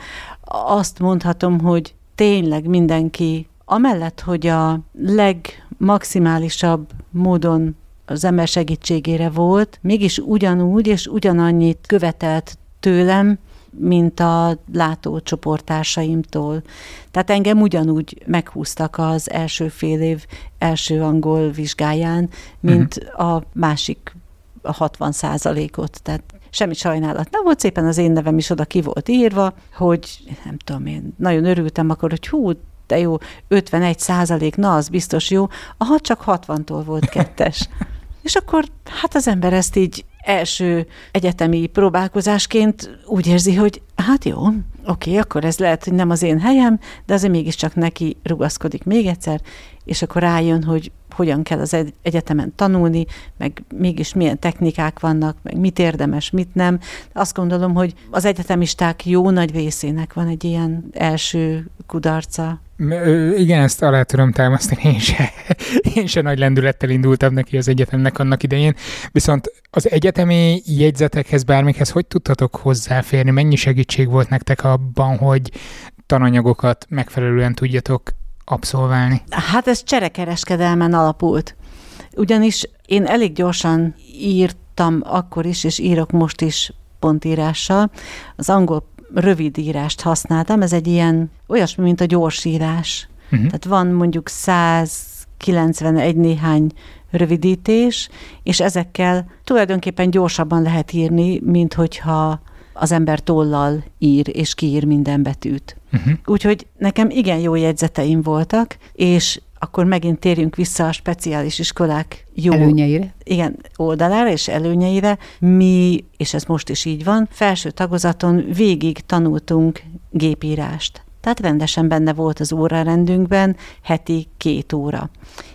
azt mondhatom, hogy tényleg mindenki, amellett, hogy a legmaximálisabb módon az ember segítségére volt, mégis ugyanúgy és ugyanannyit követelt tőlem, mint a látócsoporttársaimtól. Tehát engem ugyanúgy meghúztak az első fél év első angol vizsgáján, mint uh-huh. a másik a 60 százalékot. Tehát semmi sajnálat nem volt, szépen az én nevem is oda ki volt írva, hogy nem tudom én, nagyon örültem akkor, hogy hú, de jó, 51 százalék, na az biztos jó, aha, csak 60-tól volt kettes. *laughs* És akkor hát az ember ezt így első egyetemi próbálkozásként úgy érzi, hogy hát jó, oké, akkor ez lehet, hogy nem az én helyem, de azért mégiscsak neki rugaszkodik még egyszer, és akkor rájön, hogy hogyan kell az egyetemen tanulni, meg mégis milyen technikák vannak, meg mit érdemes, mit nem. Azt gondolom, hogy az egyetemisták jó nagy részének van egy ilyen első kudarca. Igen, ezt alá tudom támasztani, én se, *laughs* én se nagy lendülettel indultam neki az egyetemnek annak idején, viszont az egyetemi jegyzetekhez, bármikhez hogy tudtatok hozzáférni? Mennyi segítség volt nektek abban, hogy tananyagokat megfelelően tudjatok abszolválni? Hát ez cserekereskedelmen alapult. Ugyanis én elég gyorsan írtam akkor is, és írok most is pontírással. Az angol rövidírást használtam, ez egy ilyen olyasmi, mint a gyorsírás. Uh-huh. Tehát van mondjuk 191 néhány rövidítés, és ezekkel tulajdonképpen gyorsabban lehet írni, mint hogyha az ember tollal ír, és kiír minden betűt. Uh-huh. Úgyhogy nekem igen jó jegyzeteim voltak, és akkor megint térjünk vissza a speciális iskolák jó előnyeire. Igen, oldalára és előnyeire. Mi, és ez most is így van, felső tagozaton végig tanultunk gépírást. Tehát rendesen benne volt az órarendünkben heti két óra.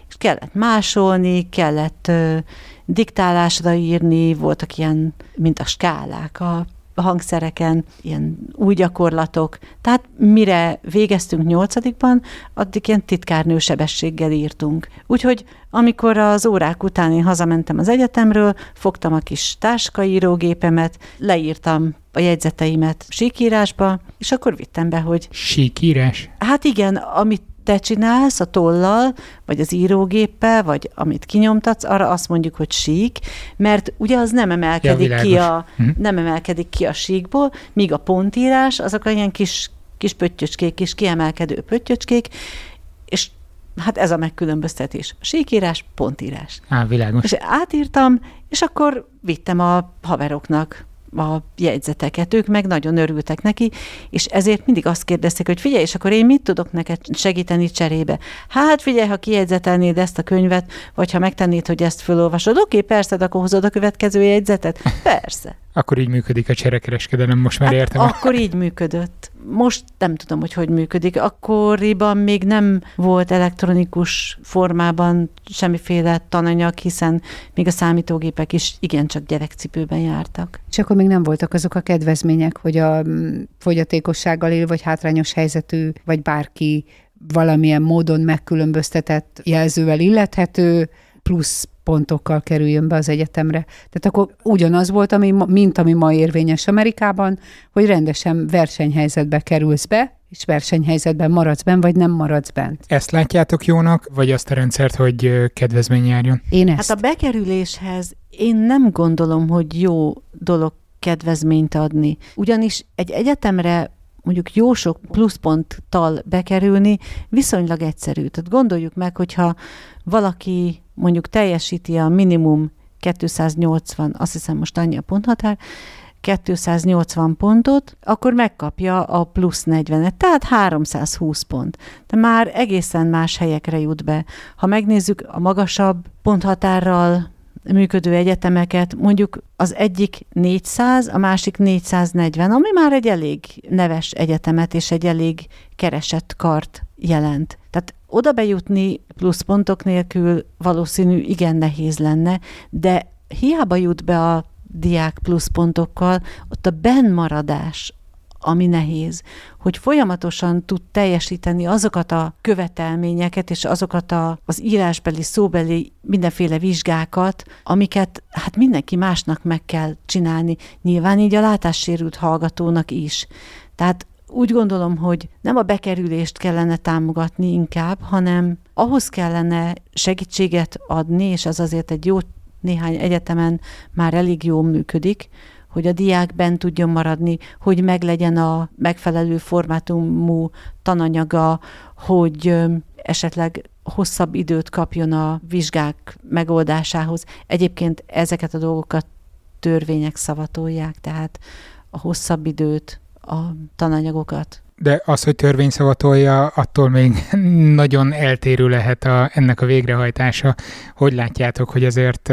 És kellett másolni, kellett ö, diktálásra írni, voltak ilyen, mint a skálák, a hangszereken, ilyen új gyakorlatok. Tehát mire végeztünk nyolcadikban, addig ilyen titkárnő sebességgel írtunk. Úgyhogy amikor az órák után én hazamentem az egyetemről, fogtam a kis táskaírógépemet, leírtam a jegyzeteimet síkírásba, és akkor vittem be, hogy... Síkírás? Hát igen, amit te csinálsz a tollal, vagy az írógéppel, vagy amit kinyomtatsz, arra azt mondjuk, hogy sík, mert ugye az nem emelkedik, ja, ki, a, hm. nem emelkedik ki a síkból, míg a pontírás, azok ilyen kis, kis pöttyöcskék, kis kiemelkedő pöttyöcskék, és hát ez a megkülönböztetés. Síkírás, pontírás. Á, világos. És átírtam, és akkor vittem a haveroknak a jegyzeteket, ők meg nagyon örültek neki, és ezért mindig azt kérdezték, hogy figyelj, és akkor én mit tudok neked segíteni cserébe? Hát figyelj, ha kijegyzetelnéd ezt a könyvet, vagy ha megtennéd, hogy ezt felolvasod, oké, persze, akkor hozod a következő jegyzetet? Persze. Akkor így működik a cserekereskedelem, most már hát értem. Akkor így működött. Most nem tudom, hogy hogy működik. Akkoriban még nem volt elektronikus formában semmiféle tananyag, hiszen még a számítógépek is igencsak gyerekcipőben jártak. És akkor még nem voltak azok a kedvezmények, hogy a mm, fogyatékossággal él, vagy hátrányos helyzetű, vagy bárki valamilyen módon megkülönböztetett jelzővel illethető, plusz pontokkal kerüljön be az egyetemre. Tehát akkor ugyanaz volt, ami, mint ami ma érvényes Amerikában, hogy rendesen versenyhelyzetbe kerülsz be, és versenyhelyzetben maradsz bent, vagy nem maradsz bent. Ezt látjátok jónak, vagy azt a rendszert, hogy kedvezmény járjon? Én ezt. Hát a bekerüléshez én nem gondolom, hogy jó dolog kedvezményt adni. Ugyanis egy egyetemre mondjuk jó sok pluszponttal bekerülni viszonylag egyszerű. Tehát gondoljuk meg, hogyha valaki mondjuk teljesíti a minimum 280, azt hiszem most annyi a ponthatár, 280 pontot, akkor megkapja a plusz 40-et, tehát 320 pont. De már egészen más helyekre jut be. Ha megnézzük a magasabb ponthatárral működő egyetemeket, mondjuk az egyik 400, a másik 440, ami már egy elég neves egyetemet és egy elég keresett kart jelent. Oda bejutni pluszpontok nélkül valószínű igen nehéz lenne, de hiába jut be a diák pluszpontokkal, ott a benmaradás, ami nehéz, hogy folyamatosan tud teljesíteni azokat a követelményeket és azokat a, az írásbeli, szóbeli mindenféle vizsgákat, amiket hát mindenki másnak meg kell csinálni, nyilván így a látássérült hallgatónak is. Tehát úgy gondolom, hogy nem a bekerülést kellene támogatni inkább, hanem ahhoz kellene segítséget adni, és az azért egy jó néhány egyetemen már elég jól működik, hogy a diák bent tudjon maradni, hogy meglegyen a megfelelő formátumú tananyaga, hogy esetleg hosszabb időt kapjon a vizsgák megoldásához. Egyébként ezeket a dolgokat törvények szavatolják, tehát a hosszabb időt, a tananyagokat. De az, hogy törvény szavatolja, attól még *laughs* nagyon eltérő lehet a, ennek a végrehajtása. Hogy látjátok, hogy azért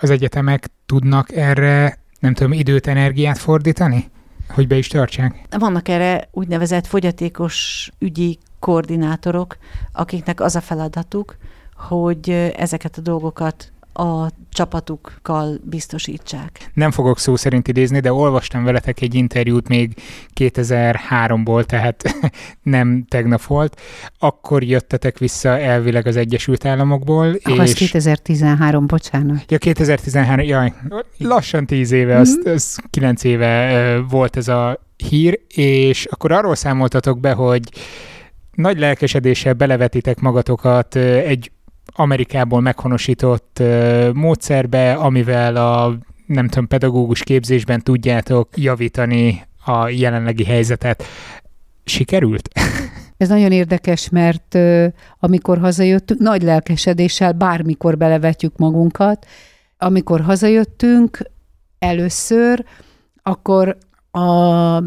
az egyetemek tudnak erre nem tudom, időt, energiát fordítani, hogy be is tartsák? Vannak erre úgynevezett fogyatékos ügyi koordinátorok, akiknek az a feladatuk, hogy ezeket a dolgokat a csapatukkal biztosítsák. Nem fogok szó szerint idézni, de olvastam veletek egy interjút még 2003-ból, tehát *laughs* nem tegnap volt. Akkor jöttetek vissza elvileg az Egyesült Államokból. Akkor és... az 2013, bocsánat. Ja, 2013, jaj, lassan 10 éve, az, mhm. az 9 éve volt ez a hír, és akkor arról számoltatok be, hogy nagy lelkesedéssel belevetitek magatokat egy Amerikából meghonosított módszerbe, amivel a nem tudom, pedagógus képzésben tudjátok javítani a jelenlegi helyzetet. Sikerült? *laughs* Ez nagyon érdekes, mert amikor hazajöttünk, nagy lelkesedéssel bármikor belevetjük magunkat. Amikor hazajöttünk először, akkor a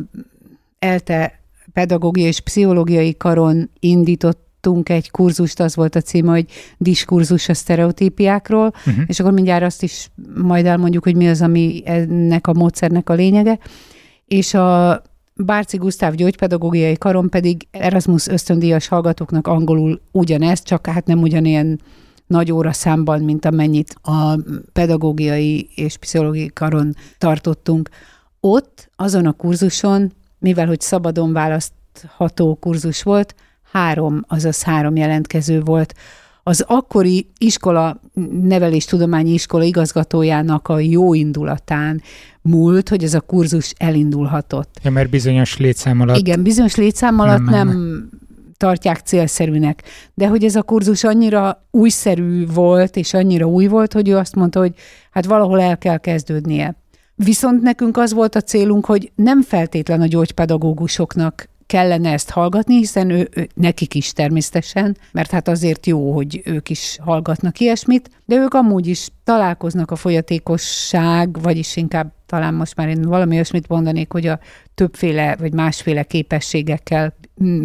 ELTE pedagógiai és pszichológiai karon indított tartottunk egy kurzust, az volt a címe, hogy diskurzus a sztereotípiákról, uh-huh. és akkor mindjárt azt is majd elmondjuk, hogy mi az, ami ennek a módszernek a lényege. És a Bárci Gusztáv gyógypedagógiai karon pedig Erasmus ösztöndíjas hallgatóknak angolul ugyanezt, csak hát nem ugyanilyen nagy óra számban, mint amennyit a pedagógiai és pszichológiai karon tartottunk ott, azon a kurzuson, mivel hogy szabadon választható kurzus volt, három, azaz három jelentkező volt. Az akkori iskola, neveléstudományi iskola igazgatójának a jó indulatán múlt, hogy ez a kurzus elindulhatott. Ja, mert bizonyos létszám alatt... Igen, bizonyos létszám alatt nem, nem tartják célszerűnek. De hogy ez a kurzus annyira újszerű volt, és annyira új volt, hogy ő azt mondta, hogy hát valahol el kell kezdődnie. Viszont nekünk az volt a célunk, hogy nem feltétlen a gyógypedagógusoknak kellene ezt hallgatni, hiszen ő, ő, nekik is természetesen, mert hát azért jó, hogy ők is hallgatnak ilyesmit, de ők amúgy is találkoznak a folyatékosság, vagyis inkább talán most már én valami olyasmit mondanék, hogy a többféle vagy másféle képességekkel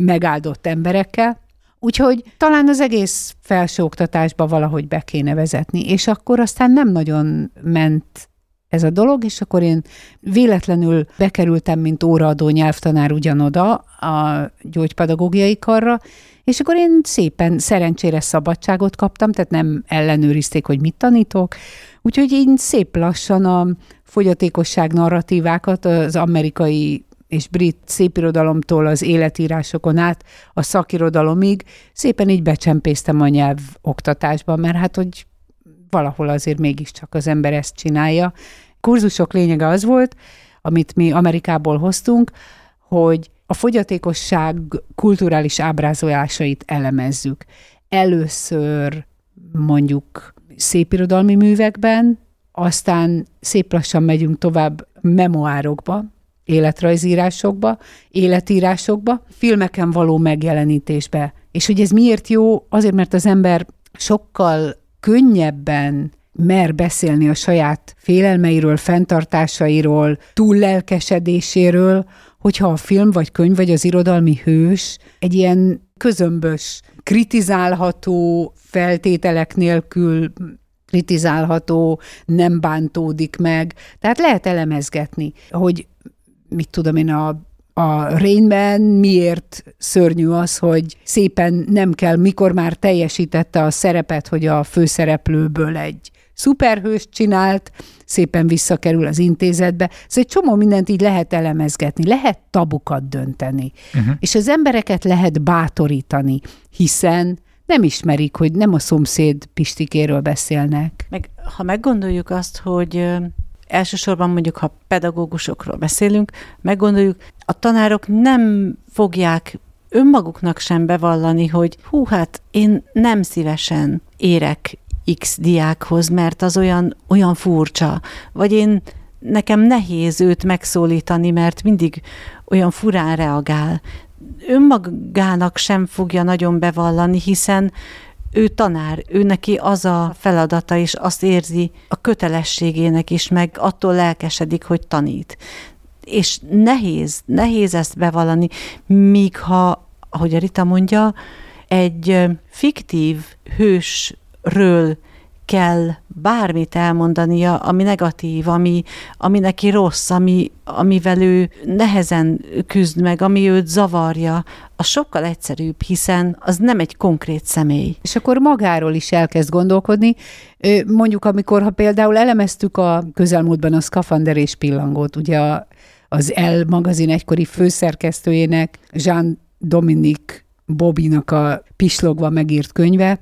megáldott emberekkel, Úgyhogy talán az egész felsőoktatásba valahogy be kéne vezetni, és akkor aztán nem nagyon ment ez a dolog, és akkor én véletlenül bekerültem, mint óraadó nyelvtanár ugyanoda a gyógypedagógiai karra, és akkor én szépen szerencsére szabadságot kaptam, tehát nem ellenőrizték, hogy mit tanítok, úgyhogy én szép lassan a fogyatékosság narratívákat az amerikai és brit szépirodalomtól az életírásokon át a szakirodalomig szépen így becsempésztem a nyelv oktatásba, mert hát, hogy valahol azért mégiscsak az ember ezt csinálja. Kurzusok lényege az volt, amit mi Amerikából hoztunk, hogy a fogyatékosság kulturális ábrázolásait elemezzük. Először mondjuk szépirodalmi művekben, aztán szép lassan megyünk tovább memoárokba, életrajzírásokba, életírásokba, filmeken való megjelenítésbe. És hogy ez miért jó? Azért, mert az ember sokkal könnyebben mer beszélni a saját félelmeiről, fenntartásairól, túl lelkesedéséről, hogyha a film, vagy könyv, vagy az irodalmi hős egy ilyen közömbös, kritizálható feltételek nélkül kritizálható, nem bántódik meg. Tehát lehet elemezgetni, hogy mit tudom én, a a Rainman miért szörnyű az, hogy szépen nem kell, mikor már teljesítette a szerepet, hogy a főszereplőből egy szuperhőst csinált, szépen visszakerül az intézetbe. Szóval egy csomó mindent így lehet elemezgetni, lehet tabukat dönteni, uh-huh. és az embereket lehet bátorítani, hiszen nem ismerik, hogy nem a szomszéd Pistikéről beszélnek. Meg ha meggondoljuk azt, hogy elsősorban mondjuk, ha pedagógusokról beszélünk, meggondoljuk, a tanárok nem fogják önmaguknak sem bevallani, hogy hú, hát én nem szívesen érek X diákhoz, mert az olyan, olyan furcsa, vagy én nekem nehéz őt megszólítani, mert mindig olyan furán reagál. Önmagának sem fogja nagyon bevallani, hiszen ő tanár, ő neki az a feladata, és azt érzi a kötelességének is, meg attól lelkesedik, hogy tanít. És nehéz, nehéz ezt bevallani, míg ha, ahogy a Rita mondja, egy fiktív hősről kell bármit elmondania, ami negatív, ami, ami neki rossz, ami, amivel ő nehezen küzd meg, ami őt zavarja, az sokkal egyszerűbb, hiszen az nem egy konkrét személy. És akkor magáról is elkezd gondolkodni. Mondjuk, amikor ha például elemeztük a közelmúltban a szkafander és pillangót, ugye a, az El magazin egykori főszerkesztőjének, Jean Dominique Bobinak a pislogva megírt könyve,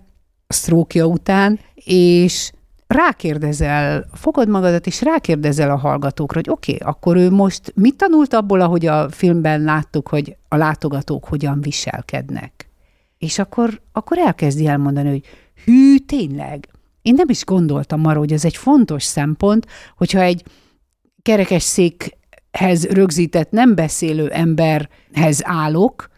sztrókja után, és rákérdezel, fogod magadat, és rákérdezel a hallgatókra, hogy oké, okay, akkor ő most mit tanult abból, ahogy a filmben láttuk, hogy a látogatók hogyan viselkednek? És akkor, akkor elkezdi elmondani, hogy hű, tényleg, én nem is gondoltam arra, hogy ez egy fontos szempont, hogyha egy kerekes székhez rögzített nem beszélő emberhez állok,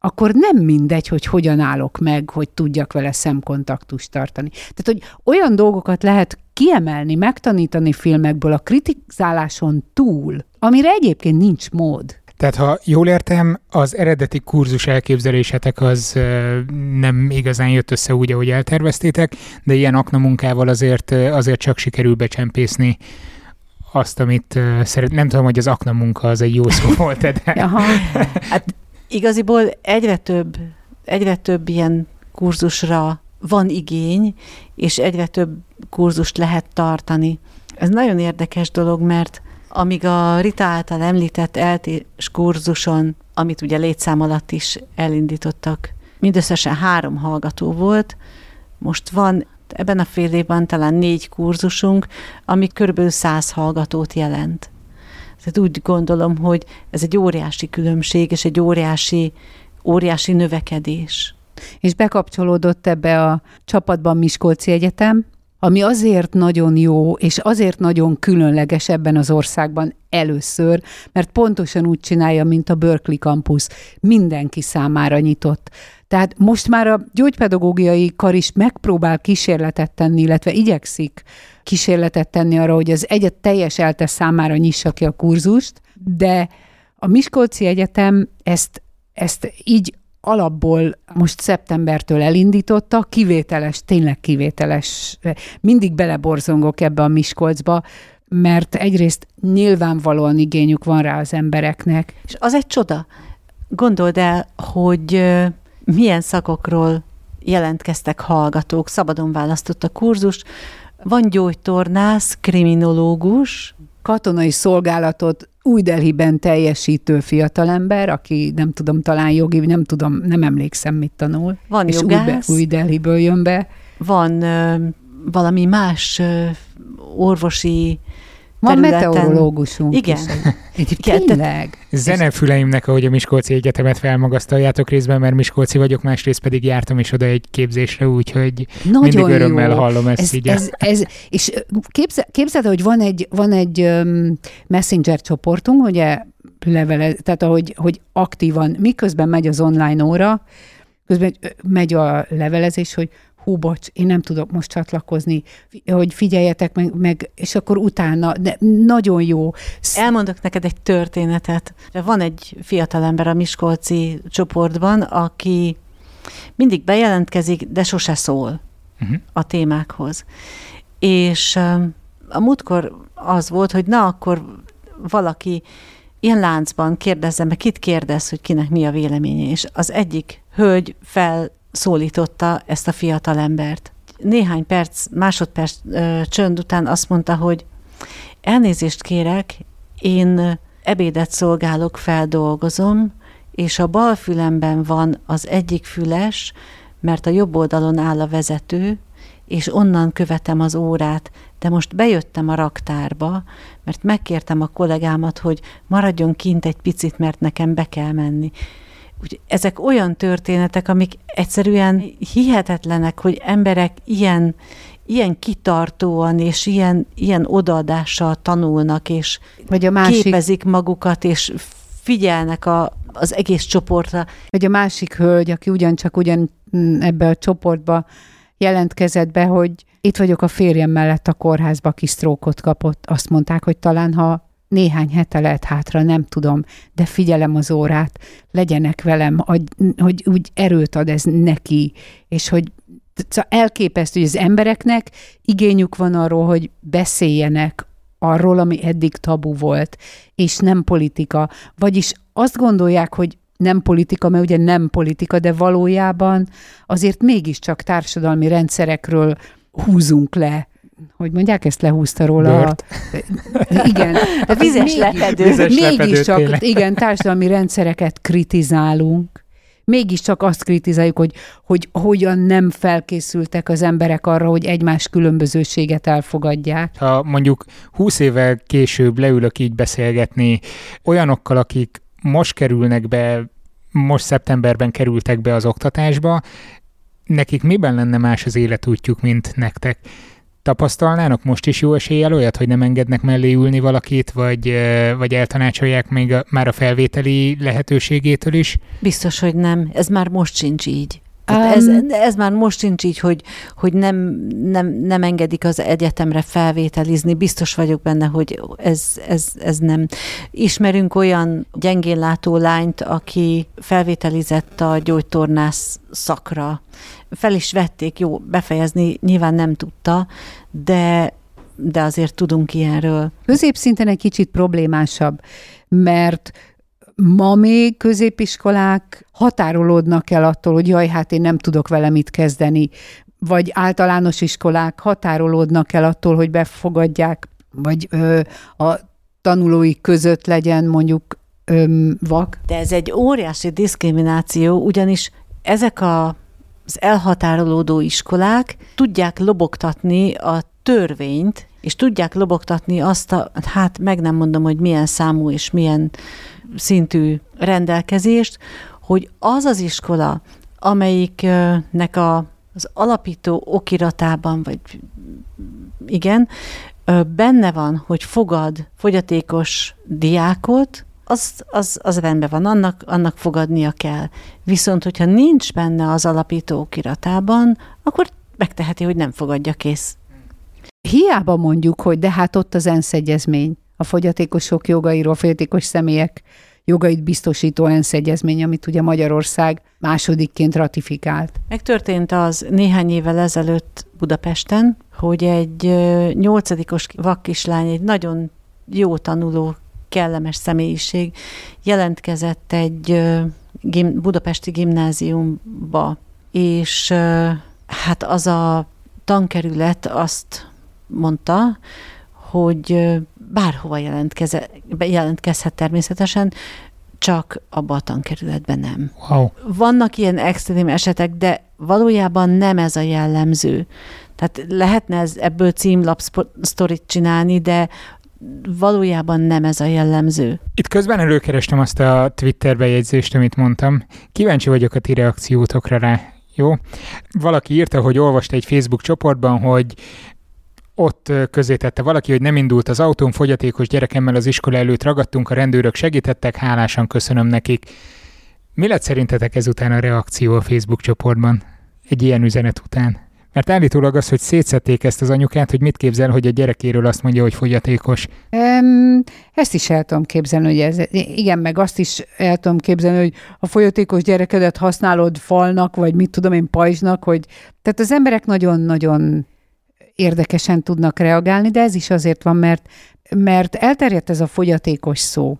akkor nem mindegy, hogy hogyan állok meg, hogy tudjak vele szemkontaktust tartani. Tehát, hogy olyan dolgokat lehet kiemelni, megtanítani filmekből a kritizáláson túl, amire egyébként nincs mód. Tehát ha jól értem, az eredeti kurzus elképzelésetek az nem igazán jött össze úgy, ahogy elterveztétek, de ilyen aknamunkával azért, azért csak sikerül becsempészni azt, amit szeret. Nem tudom, hogy az aknamunka az egy jó szó volt de... Aha. *laughs* Hát Igaziból egyre több, egyre több ilyen kurzusra van igény, és egyre több kurzust lehet tartani. Ez nagyon érdekes dolog, mert amíg a Rita által említett eltés kurzuson, amit ugye létszám alatt is elindítottak, mindösszesen három hallgató volt, most van ebben a fél évben talán négy kurzusunk, ami körülbelül száz hallgatót jelent. Tehát úgy gondolom, hogy ez egy óriási különbség, és egy óriási, óriási növekedés. És bekapcsolódott ebbe a csapatban Miskolci Egyetem, ami azért nagyon jó, és azért nagyon különleges ebben az országban először, mert pontosan úgy csinálja, mint a Berkeley Campus. Mindenki számára nyitott. Tehát most már a gyógypedagógiai kar is megpróbál kísérletet tenni, illetve igyekszik kísérletet tenni arra, hogy az egyet teljes eltes számára nyissa ki a kurzust, de a Miskolci Egyetem ezt, ezt így alapból most szeptembertől elindította, kivételes, tényleg kivételes, mindig beleborzongok ebbe a Miskolcba, mert egyrészt nyilvánvalóan igényük van rá az embereknek. És az egy csoda. Gondold el, hogy milyen szakokról jelentkeztek hallgatók, szabadon választott a kurzus. Van gyógytornász, kriminológus, katonai szolgálatot új Delhiben teljesítő fiatalember, aki nem tudom, talán jogi, nem tudom, nem emlékszem, mit tanul. Van és jogász. Új, új Delhiből jön be. Van ö, valami más ö, orvosi van meteorológusunk Igen. *laughs* Is. Tényleg. Zenefüleimnek, ahogy a Miskolci Egyetemet felmagasztaljátok részben, mert Miskolci vagyok, másrészt pedig jártam is oda egy képzésre, úgyhogy Nagyon mindig örömmel jó. hallom ezt ez, így. Ez, ez, és képzel, képzeld, hogy van egy, van egy um, messenger csoportunk, ugye levele, tehát ahogy, hogy aktívan, miközben megy az online óra, közben megy a levelezés, hogy hú, bocs, én nem tudok most csatlakozni, hogy figyeljetek meg, meg és akkor utána, de nagyon jó. Elmondok neked egy történetet. Van egy fiatalember a Miskolci csoportban, aki mindig bejelentkezik, de sose szól uh-huh. a témákhoz. És a múltkor az volt, hogy na, akkor valaki ilyen láncban kérdezze meg, kit kérdez, hogy kinek mi a véleménye, és az egyik hölgy fel szólította ezt a fiatal embert. Néhány perc, másodperc ö, csönd után azt mondta, hogy elnézést kérek, én ebédet szolgálok, feldolgozom, és a bal fülemben van az egyik füles, mert a jobb oldalon áll a vezető, és onnan követem az órát, de most bejöttem a raktárba, mert megkértem a kollégámat, hogy maradjon kint egy picit, mert nekem be kell menni. Úgy, ezek olyan történetek, amik egyszerűen hihetetlenek, hogy emberek ilyen, ilyen kitartóan és ilyen, ilyen odaadással tanulnak, és Vagy a másik... képezik magukat, és figyelnek a, az egész csoportra. Vagy a másik hölgy, aki ugyancsak ugyan mm, ebbe a csoportba jelentkezett be, hogy itt vagyok a férjem mellett a kórházba, aki sztrókot kapott. Azt mondták, hogy talán ha néhány hete lehet hátra, nem tudom, de figyelem az órát, legyenek velem, hogy úgy erőt ad ez neki, és hogy elképesztő, hogy az embereknek igényük van arról, hogy beszéljenek arról, ami eddig tabu volt, és nem politika. Vagyis azt gondolják, hogy nem politika, mert ugye nem politika, de valójában azért mégiscsak társadalmi rendszerekről húzunk le hogy mondják, ezt lehúzta róla. Bört. A, *laughs* igen. A vizes mégis, lepedő. Vizes mégis csak, tényleg. igen, társadalmi rendszereket kritizálunk, mégiscsak azt kritizáljuk, hogy, hogy hogyan nem felkészültek az emberek arra, hogy egymás különbözőséget elfogadják. Ha mondjuk húsz évvel később leülök így beszélgetni olyanokkal, akik most kerülnek be, most szeptemberben kerültek be az oktatásba, nekik miben lenne más az életútjuk, mint nektek? Tapasztalnának most is jó eséllyel olyat, hogy nem engednek mellé ülni valakit, vagy, vagy eltanácsolják még a, már a felvételi lehetőségétől is? Biztos, hogy nem. Ez már most sincs így. Tehát ez, ez már most sincs így, hogy, hogy nem, nem, nem engedik az egyetemre felvételizni. Biztos vagyok benne, hogy ez, ez, ez nem. Ismerünk olyan gyengénlátó lányt, aki felvételizett a gyógytornász szakra. Fel is vették, jó, befejezni nyilván nem tudta, de de azért tudunk ilyenről. Középszinten egy kicsit problémásabb, mert ma még középiskolák határolódnak el attól, hogy jaj, hát én nem tudok vele mit kezdeni, vagy általános iskolák határolódnak el attól, hogy befogadják, vagy ö, a tanulói között legyen mondjuk öm, vak. De ez egy óriási diszkrimináció, ugyanis ezek a, az elhatárolódó iskolák tudják lobogtatni a törvényt, és tudják lobogtatni azt a, hát meg nem mondom, hogy milyen számú és milyen szintű rendelkezést, hogy az az iskola, amelyiknek a, az alapító okiratában, vagy igen, benne van, hogy fogad fogyatékos diákot, az, az, az rendben van, annak, annak fogadnia kell. Viszont, hogyha nincs benne az alapító okiratában, akkor megteheti, hogy nem fogadja kész. Hiába mondjuk, hogy de hát ott az ENSZ egyezmény, a fogyatékosok jogairól, fogyatékos személyek jogait biztosító ENSZ egyezmény, amit ugye Magyarország másodikként ratifikált. Megtörtént az néhány évvel ezelőtt Budapesten, hogy egy nyolcadikos vakkislány, egy nagyon jó tanuló, kellemes személyiség jelentkezett egy gim, budapesti gimnáziumba, és hát az a tankerület azt mondta, hogy bárhova jelentkezhet természetesen, csak abba a tankerületben nem. Wow. Vannak ilyen extrém esetek, de valójában nem ez a jellemző. Tehát lehetne ez, ebből címlap sztorit csinálni, de valójában nem ez a jellemző. Itt közben előkerestem azt a Twitter bejegyzést, amit mondtam. Kíváncsi vagyok a ti reakciótokra rá. Jó? Valaki írta, hogy olvasta egy Facebook csoportban, hogy ott közé tette valaki, hogy nem indult az autón, fogyatékos gyerekemmel az iskola előtt ragadtunk, a rendőrök segítettek, hálásan köszönöm nekik. Mi lett szerintetek ezután a reakció a Facebook csoportban? Egy ilyen üzenet után? Mert állítólag az, hogy szétszették ezt az anyukát, hogy mit képzel, hogy a gyerekéről azt mondja, hogy fogyatékos. Um, ezt is el tudom képzelni, hogy ez, igen, meg azt is el tudom képzelni, hogy a fogyatékos gyerekedet használod falnak, vagy mit tudom én, pajzsnak, hogy tehát az emberek nagyon-nagyon érdekesen tudnak reagálni, de ez is azért van, mert, mert elterjedt ez a fogyatékos szó.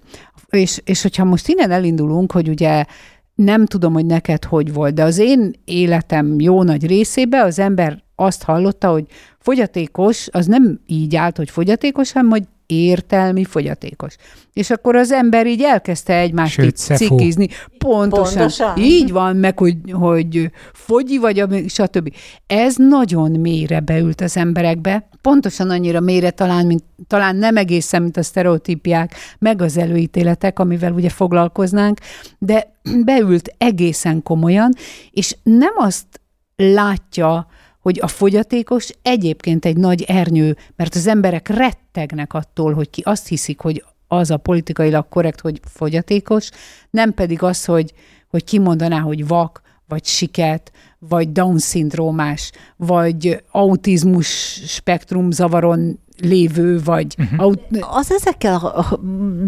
És, és hogyha most innen elindulunk, hogy ugye nem tudom, hogy neked hogy volt, de az én életem jó nagy részében az ember azt hallotta, hogy fogyatékos, az nem így állt, hogy fogyatékos, hanem hogy értelmi fogyatékos. És akkor az ember így elkezdte egymást Sőt, cikizni. Pontosan. Pontosan. Így van, meg hogy, hogy fogyi vagy, stb. Ez nagyon mélyre beült az emberekbe. Pontosan annyira mélyre talán, mint, talán nem egészen, mint a sztereotípiák, meg az előítéletek, amivel ugye foglalkoznánk, de beült egészen komolyan, és nem azt látja, hogy a fogyatékos egyébként egy nagy ernyő, mert az emberek rettegnek attól, hogy ki azt hiszik, hogy az a politikailag korrekt, hogy fogyatékos, nem pedig az, hogy, hogy kimondaná, hogy vak, vagy siket, vagy Down-szindrómás, vagy autizmus spektrum zavaron lévő, vagy... Uh-huh. Aut- az ezekkel a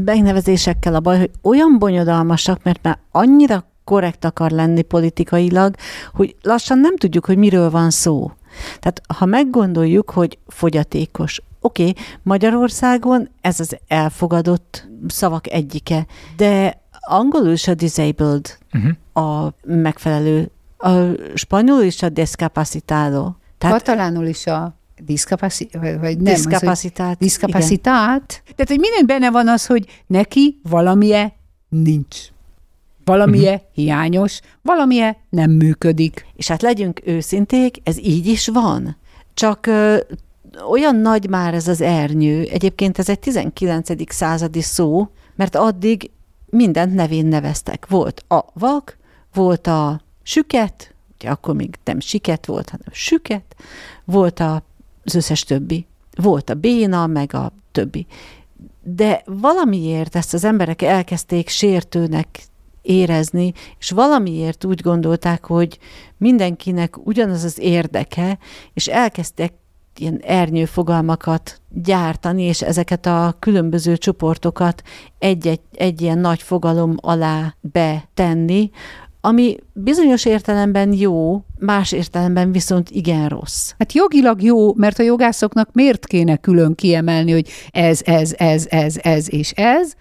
megnevezésekkel a baj, hogy olyan bonyodalmasak, mert már annyira korrekt akar lenni politikailag, hogy lassan nem tudjuk, hogy miről van szó. Tehát ha meggondoljuk, hogy fogyatékos, oké, okay, Magyarországon ez az elfogadott szavak egyike, de angolul is a disabled uh-huh. a megfelelő, a spanyolul is a discapacitado. Tehát, Katalánul is a diszkapaci- vagy nem, diszkapacitát. Az, diszkapacitát. Tehát, hogy minden benne van az, hogy neki valamije nincs valamilyen uh-huh. hiányos, valamilyen nem működik. És hát legyünk őszinték, ez így is van. Csak ö, olyan nagy már ez az ernyő, egyébként ez egy 19. századi szó, mert addig mindent nevén neveztek. Volt a vak, volt a süket, ugye akkor még nem siket volt, hanem süket, volt a, az összes többi. Volt a béna, meg a többi. De valamiért ezt az emberek elkezdték sértőnek érezni, és valamiért úgy gondolták, hogy mindenkinek ugyanaz az érdeke, és elkezdtek ilyen ernyő fogalmakat gyártani, és ezeket a különböző csoportokat egy-egy egy ilyen nagy fogalom alá betenni, ami bizonyos értelemben jó, más értelemben viszont igen rossz. Hát jogilag jó, mert a jogászoknak miért kéne külön kiemelni, hogy ez, ez, ez, ez, ez és ez,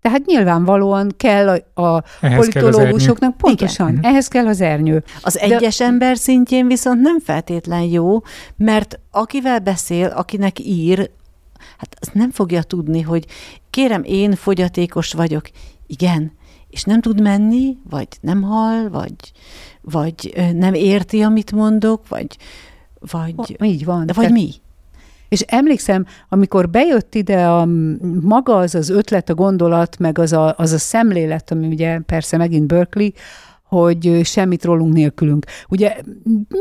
tehát nyilvánvalóan kell a, a politológusoknak, pontosan, Igen. ehhez kell az ernyő. Az De... egyes ember szintjén viszont nem feltétlen jó, mert akivel beszél, akinek ír, hát az nem fogja tudni, hogy kérem, én fogyatékos vagyok. Igen, és nem tud menni, vagy nem hall, vagy, vagy nem érti, amit mondok, vagy, vagy, így van. De vagy Te... mi? És emlékszem, amikor bejött ide a maga az az ötlet, a gondolat, meg az a, az a szemlélet, ami ugye persze megint Berkeley, hogy semmit rólunk nélkülünk. Ugye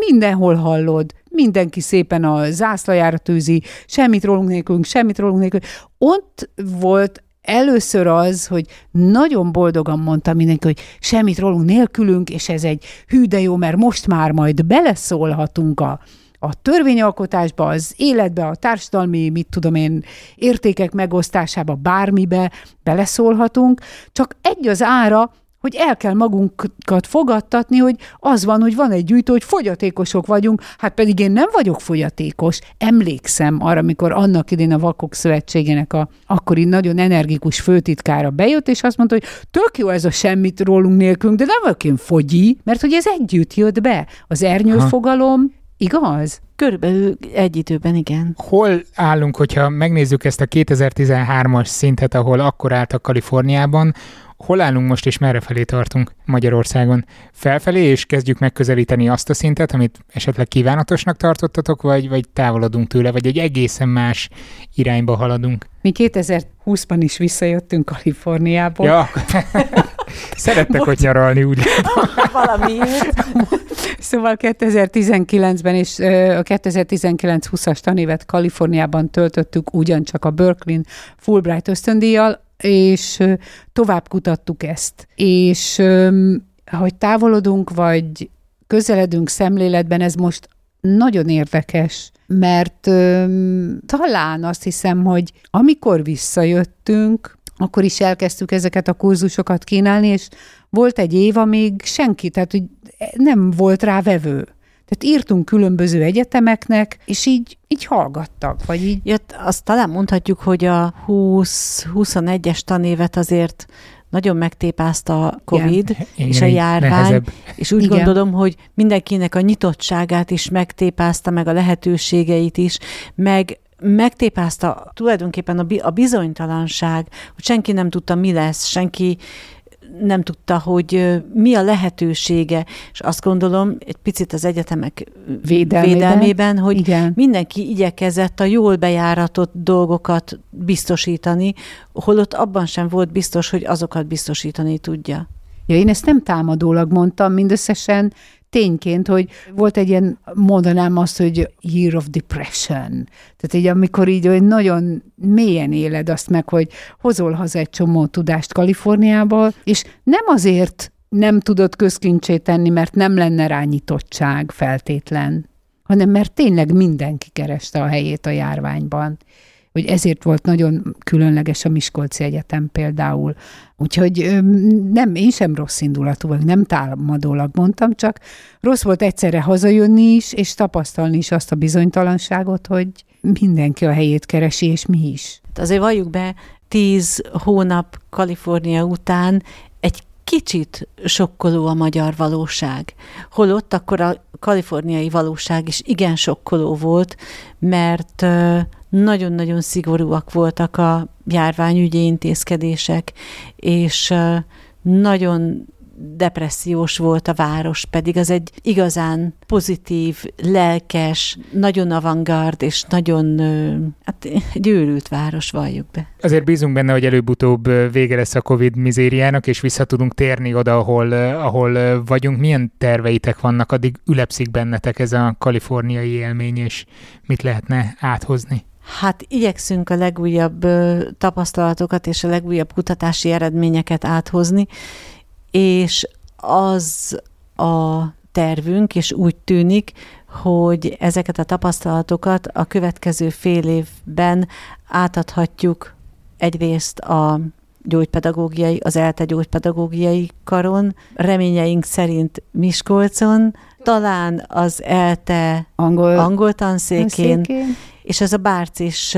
mindenhol hallod, mindenki szépen a zászlajára tűzi, semmit rólunk nélkülünk, semmit rólunk nélkülünk. Ott volt először az, hogy nagyon boldogan mondta mindenki, hogy semmit rólunk nélkülünk, és ez egy hű de jó, mert most már majd beleszólhatunk a, a törvényalkotásba, az életbe, a társadalmi, mit tudom én, értékek megosztásába, bármibe beleszólhatunk, csak egy az ára, hogy el kell magunkat fogadtatni, hogy az van, hogy van egy gyűjtő, hogy fogyatékosok vagyunk, hát pedig én nem vagyok fogyatékos. Emlékszem arra, amikor annak idén a Vakok Szövetségének a akkori nagyon energikus főtitkára bejött, és azt mondta, hogy tök jó ez a semmit rólunk nélkülünk, de nem vagyok én fogyi, mert hogy ez együtt jött be. Az ernyőfogalom, igaz? Körülbelül egy időben, igen. Hol állunk, hogyha megnézzük ezt a 2013-as szintet, ahol akkor álltak Kaliforniában, hol állunk most és merre felé tartunk Magyarországon? Felfelé és kezdjük megközelíteni azt a szintet, amit esetleg kívánatosnak tartottatok, vagy, vagy távolodunk tőle, vagy egy egészen más irányba haladunk? Mi 2020-ban is visszajöttünk Kaliforniából. Ja, *laughs* szerettek ott nyaralni, úgy *laughs* Valamiért. Szóval 2019-ben és a 2019-20-as tanévet Kaliforniában töltöttük ugyancsak a Berkeley Fulbright ösztöndíjjal, és tovább kutattuk ezt. És hogy távolodunk, vagy közeledünk szemléletben, ez most nagyon érdekes, mert talán azt hiszem, hogy amikor visszajöttünk, akkor is elkezdtük ezeket a kurzusokat kínálni, és volt egy év, amíg senki, tehát hogy nem volt rá vevő. Tehát írtunk különböző egyetemeknek, és így, így hallgattak, vagy így. Ja, azt talán mondhatjuk, hogy a 20-21-es tanévet azért nagyon megtépázta a COVID Igen. és a járvány, nehezebb. és úgy Igen. gondolom, hogy mindenkinek a nyitottságát is megtépázta, meg a lehetőségeit is, meg megtépázta tulajdonképpen a bizonytalanság, hogy senki nem tudta, mi lesz, senki nem tudta, hogy mi a lehetősége, és azt gondolom egy picit az egyetemek védelmében, védelmében hogy Igen. mindenki igyekezett a jól bejáratott dolgokat biztosítani, holott abban sem volt biztos, hogy azokat biztosítani tudja. Ja, én ezt nem támadólag mondtam, mindösszesen tényként, hogy volt egy ilyen, mondanám azt, hogy year of depression. Tehát így, amikor így hogy nagyon mélyen éled azt meg, hogy hozol haza egy csomó tudást Kaliforniából, és nem azért nem tudod közkincsét tenni, mert nem lenne rá nyitottság feltétlen, hanem mert tényleg mindenki kereste a helyét a járványban hogy ezért volt nagyon különleges a Miskolci Egyetem például. Úgyhogy nem, én sem rossz indulatú vagy, nem támadólag mondtam, csak rossz volt egyszerre hazajönni is, és tapasztalni is azt a bizonytalanságot, hogy mindenki a helyét keresi, és mi is. Azért valljuk be, tíz hónap Kalifornia után egy kicsit sokkoló a magyar valóság. Holott akkor a kaliforniai valóság is igen sokkoló volt, mert nagyon-nagyon szigorúak voltak a járványügyi intézkedések, és nagyon depressziós volt a város, pedig az egy igazán pozitív, lelkes, nagyon avantgard és nagyon hát, egy város, valljuk be. Azért bízunk benne, hogy előbb-utóbb vége lesz a Covid mizériának, és vissza tudunk térni oda, ahol, ahol vagyunk. Milyen terveitek vannak, addig ülepszik bennetek ez a kaliforniai élmény, és mit lehetne áthozni? Hát igyekszünk a legújabb tapasztalatokat és a legújabb kutatási eredményeket áthozni, és az a tervünk, és úgy tűnik, hogy ezeket a tapasztalatokat a következő fél évben átadhatjuk egyrészt a gyógypedagógiai, az ELTE gyógypedagógiai karon, reményeink szerint Miskolcon, talán az ELTE angol, angol tanszékén, tanszékén, és ez a bárcis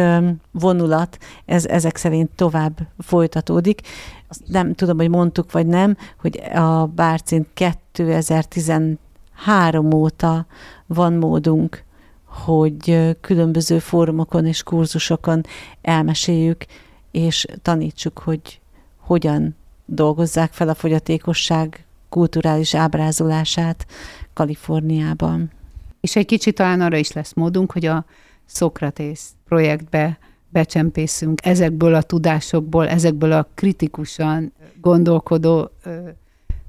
vonulat, ez ezek szerint tovább folytatódik. Azt nem tudom, hogy mondtuk vagy nem, hogy a bárcin 2013 óta van módunk, hogy különböző fórumokon és kurzusokon elmeséljük és tanítsuk, hogy hogyan dolgozzák fel a fogyatékosság kulturális ábrázolását Kaliforniában. És egy kicsit talán arra is lesz módunk, hogy a Szokratész projektbe becsempészünk ezekből a tudásokból, ezekből a kritikusan gondolkodó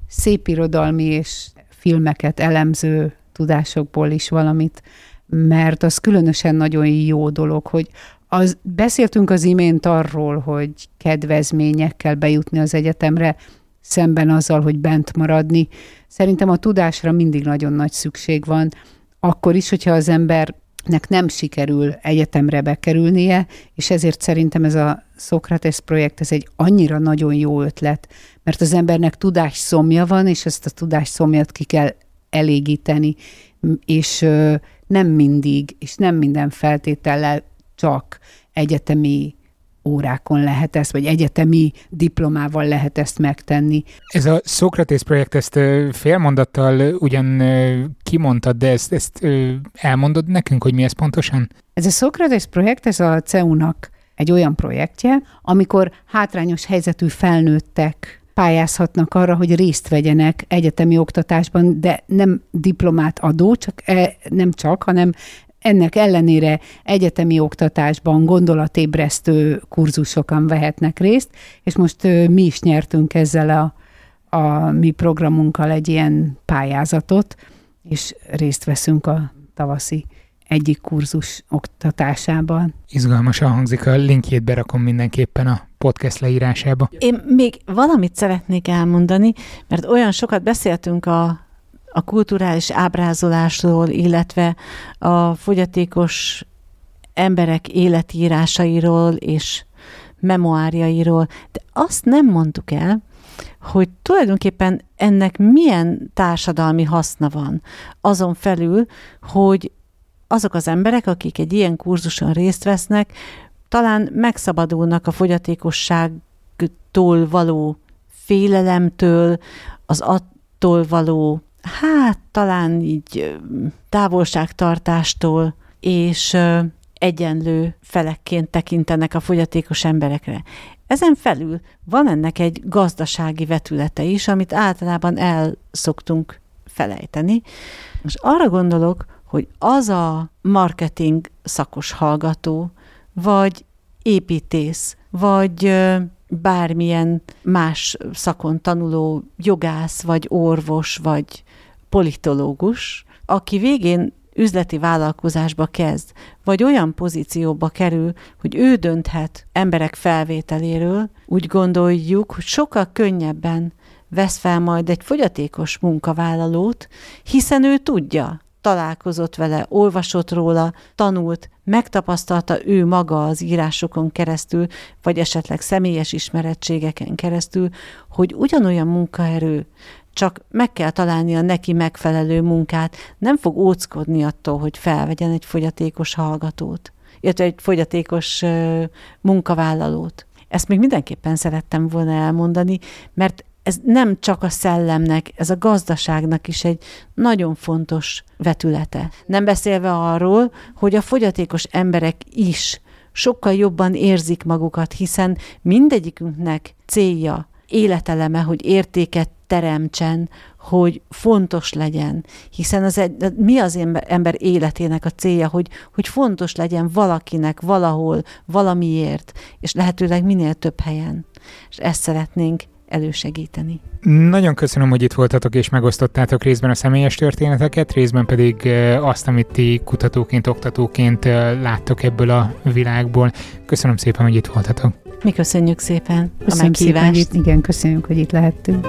szépirodalmi és filmeket elemző tudásokból is valamit, mert az különösen nagyon jó dolog, hogy az, beszéltünk az imént arról, hogy kedvezményekkel bejutni az egyetemre, szemben azzal, hogy bent maradni. Szerintem a tudásra mindig nagyon nagy szükség van, akkor is, hogyha az embernek nem sikerül egyetemre bekerülnie, és ezért szerintem ez a Szokrates projekt, ez egy annyira nagyon jó ötlet, mert az embernek tudás szomja van, és ezt a tudás szomjat ki kell elégíteni, és nem mindig, és nem minden feltétellel csak egyetemi órákon lehet ezt, vagy egyetemi diplomával lehet ezt megtenni. Ez a Szokratész projekt, ezt félmondattal ugyan kimondtad, de ezt, ezt elmondod nekünk, hogy mi ez pontosan? Ez a Szokratész projekt, ez a CEU-nak egy olyan projektje, amikor hátrányos helyzetű felnőttek pályázhatnak arra, hogy részt vegyenek egyetemi oktatásban, de nem diplomát adó, csak e, nem csak, hanem ennek ellenére egyetemi oktatásban gondolatébresztő kurzusokon vehetnek részt, és most mi is nyertünk ezzel a, a mi programunkkal egy ilyen pályázatot, és részt veszünk a tavaszi egyik kurzus oktatásában. Izgalmasan hangzik, a linkjét berakom mindenképpen a podcast leírásába. Én még valamit szeretnék elmondani, mert olyan sokat beszéltünk a a kulturális ábrázolásról, illetve a fogyatékos emberek életírásairól és memoárjairól, de azt nem mondtuk el, hogy tulajdonképpen ennek milyen társadalmi haszna van. Azon felül, hogy azok az emberek, akik egy ilyen kurzuson részt vesznek, talán megszabadulnak a fogyatékosságtól való félelemtől, az attól való hát talán így távolságtartástól, és egyenlő felekként tekintenek a fogyatékos emberekre. Ezen felül van ennek egy gazdasági vetülete is, amit általában el szoktunk felejteni. Most arra gondolok, hogy az a marketing szakos hallgató, vagy építész, vagy bármilyen más szakon tanuló jogász, vagy orvos, vagy politológus, aki végén üzleti vállalkozásba kezd, vagy olyan pozícióba kerül, hogy ő dönthet emberek felvételéről, úgy gondoljuk, hogy sokkal könnyebben vesz fel majd egy fogyatékos munkavállalót, hiszen ő tudja, találkozott vele, olvasott róla, tanult, megtapasztalta ő maga az írásokon keresztül, vagy esetleg személyes ismerettségeken keresztül, hogy ugyanolyan munkaerő, csak meg kell találni a neki megfelelő munkát, nem fog óckodni attól, hogy felvegyen egy fogyatékos hallgatót, illetve egy fogyatékos munkavállalót. Ezt még mindenképpen szerettem volna elmondani, mert ez nem csak a szellemnek, ez a gazdaságnak is egy nagyon fontos vetülete. Nem beszélve arról, hogy a fogyatékos emberek is sokkal jobban érzik magukat, hiszen mindegyikünknek célja, életeleme, hogy értéket teremtsen, hogy fontos legyen, hiszen az egy, mi az ember, életének a célja, hogy, hogy fontos legyen valakinek, valahol, valamiért, és lehetőleg minél több helyen. És ezt szeretnénk elősegíteni. Nagyon köszönöm, hogy itt voltatok és megosztottátok részben a személyes történeteket, részben pedig azt, amit ti kutatóként, oktatóként láttok ebből a világból. Köszönöm szépen, hogy itt voltatok. Mi köszönjük szépen köszönjük a meghívást. Szépen, itt, igen, köszönjük, hogy itt lehettünk.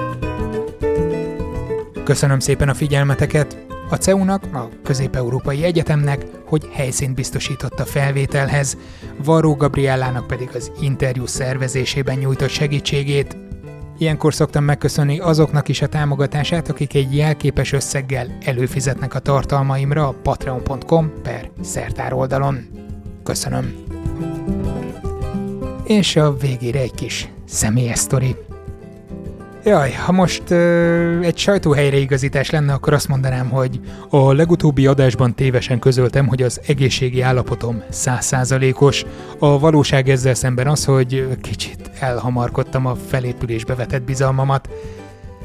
Köszönöm szépen a figyelmeteket. A CEU-nak, a Közép-Európai Egyetemnek, hogy helyszínt biztosított a felvételhez, Varó Gabriellának pedig az interjú szervezésében nyújtott segítségét. Ilyenkor szoktam megköszönni azoknak is a támogatását, akik egy jelképes összeggel előfizetnek a tartalmaimra a patreon.com per szertár oldalon. Köszönöm. És a végére egy kis személyes sztori. Jaj, ha most ö, egy sajtóhelyreigazítás lenne, akkor azt mondanám, hogy a legutóbbi adásban tévesen közöltem, hogy az egészségi állapotom százszázalékos. A valóság ezzel szemben az, hogy kicsit elhamarkodtam a felépülésbe vetett bizalmamat.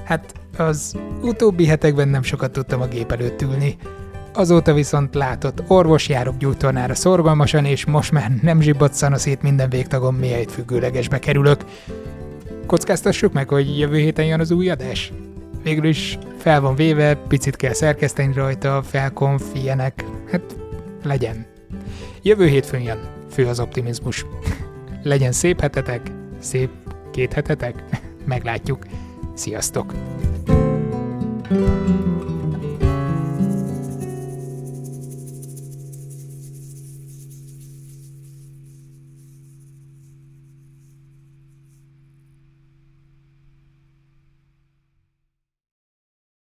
Hát az utóbbi hetekben nem sokat tudtam a gép előtt ülni. Azóta viszont látott, orvos járok gyújtornára szorgalmasan, és most már nem zsibbott szét minden végtagom, miért függőlegesbe kerülök. Kockáztassuk meg, hogy jövő héten jön az új adás? Végül is fel van véve, picit kell szerkeszteni rajta, felkonf, ilyenek. Hát legyen. Jövő hétfőn jön. Fő az optimizmus. *laughs* legyen szép hetetek, szép két hetetek. *laughs* Meglátjuk. Sziasztok!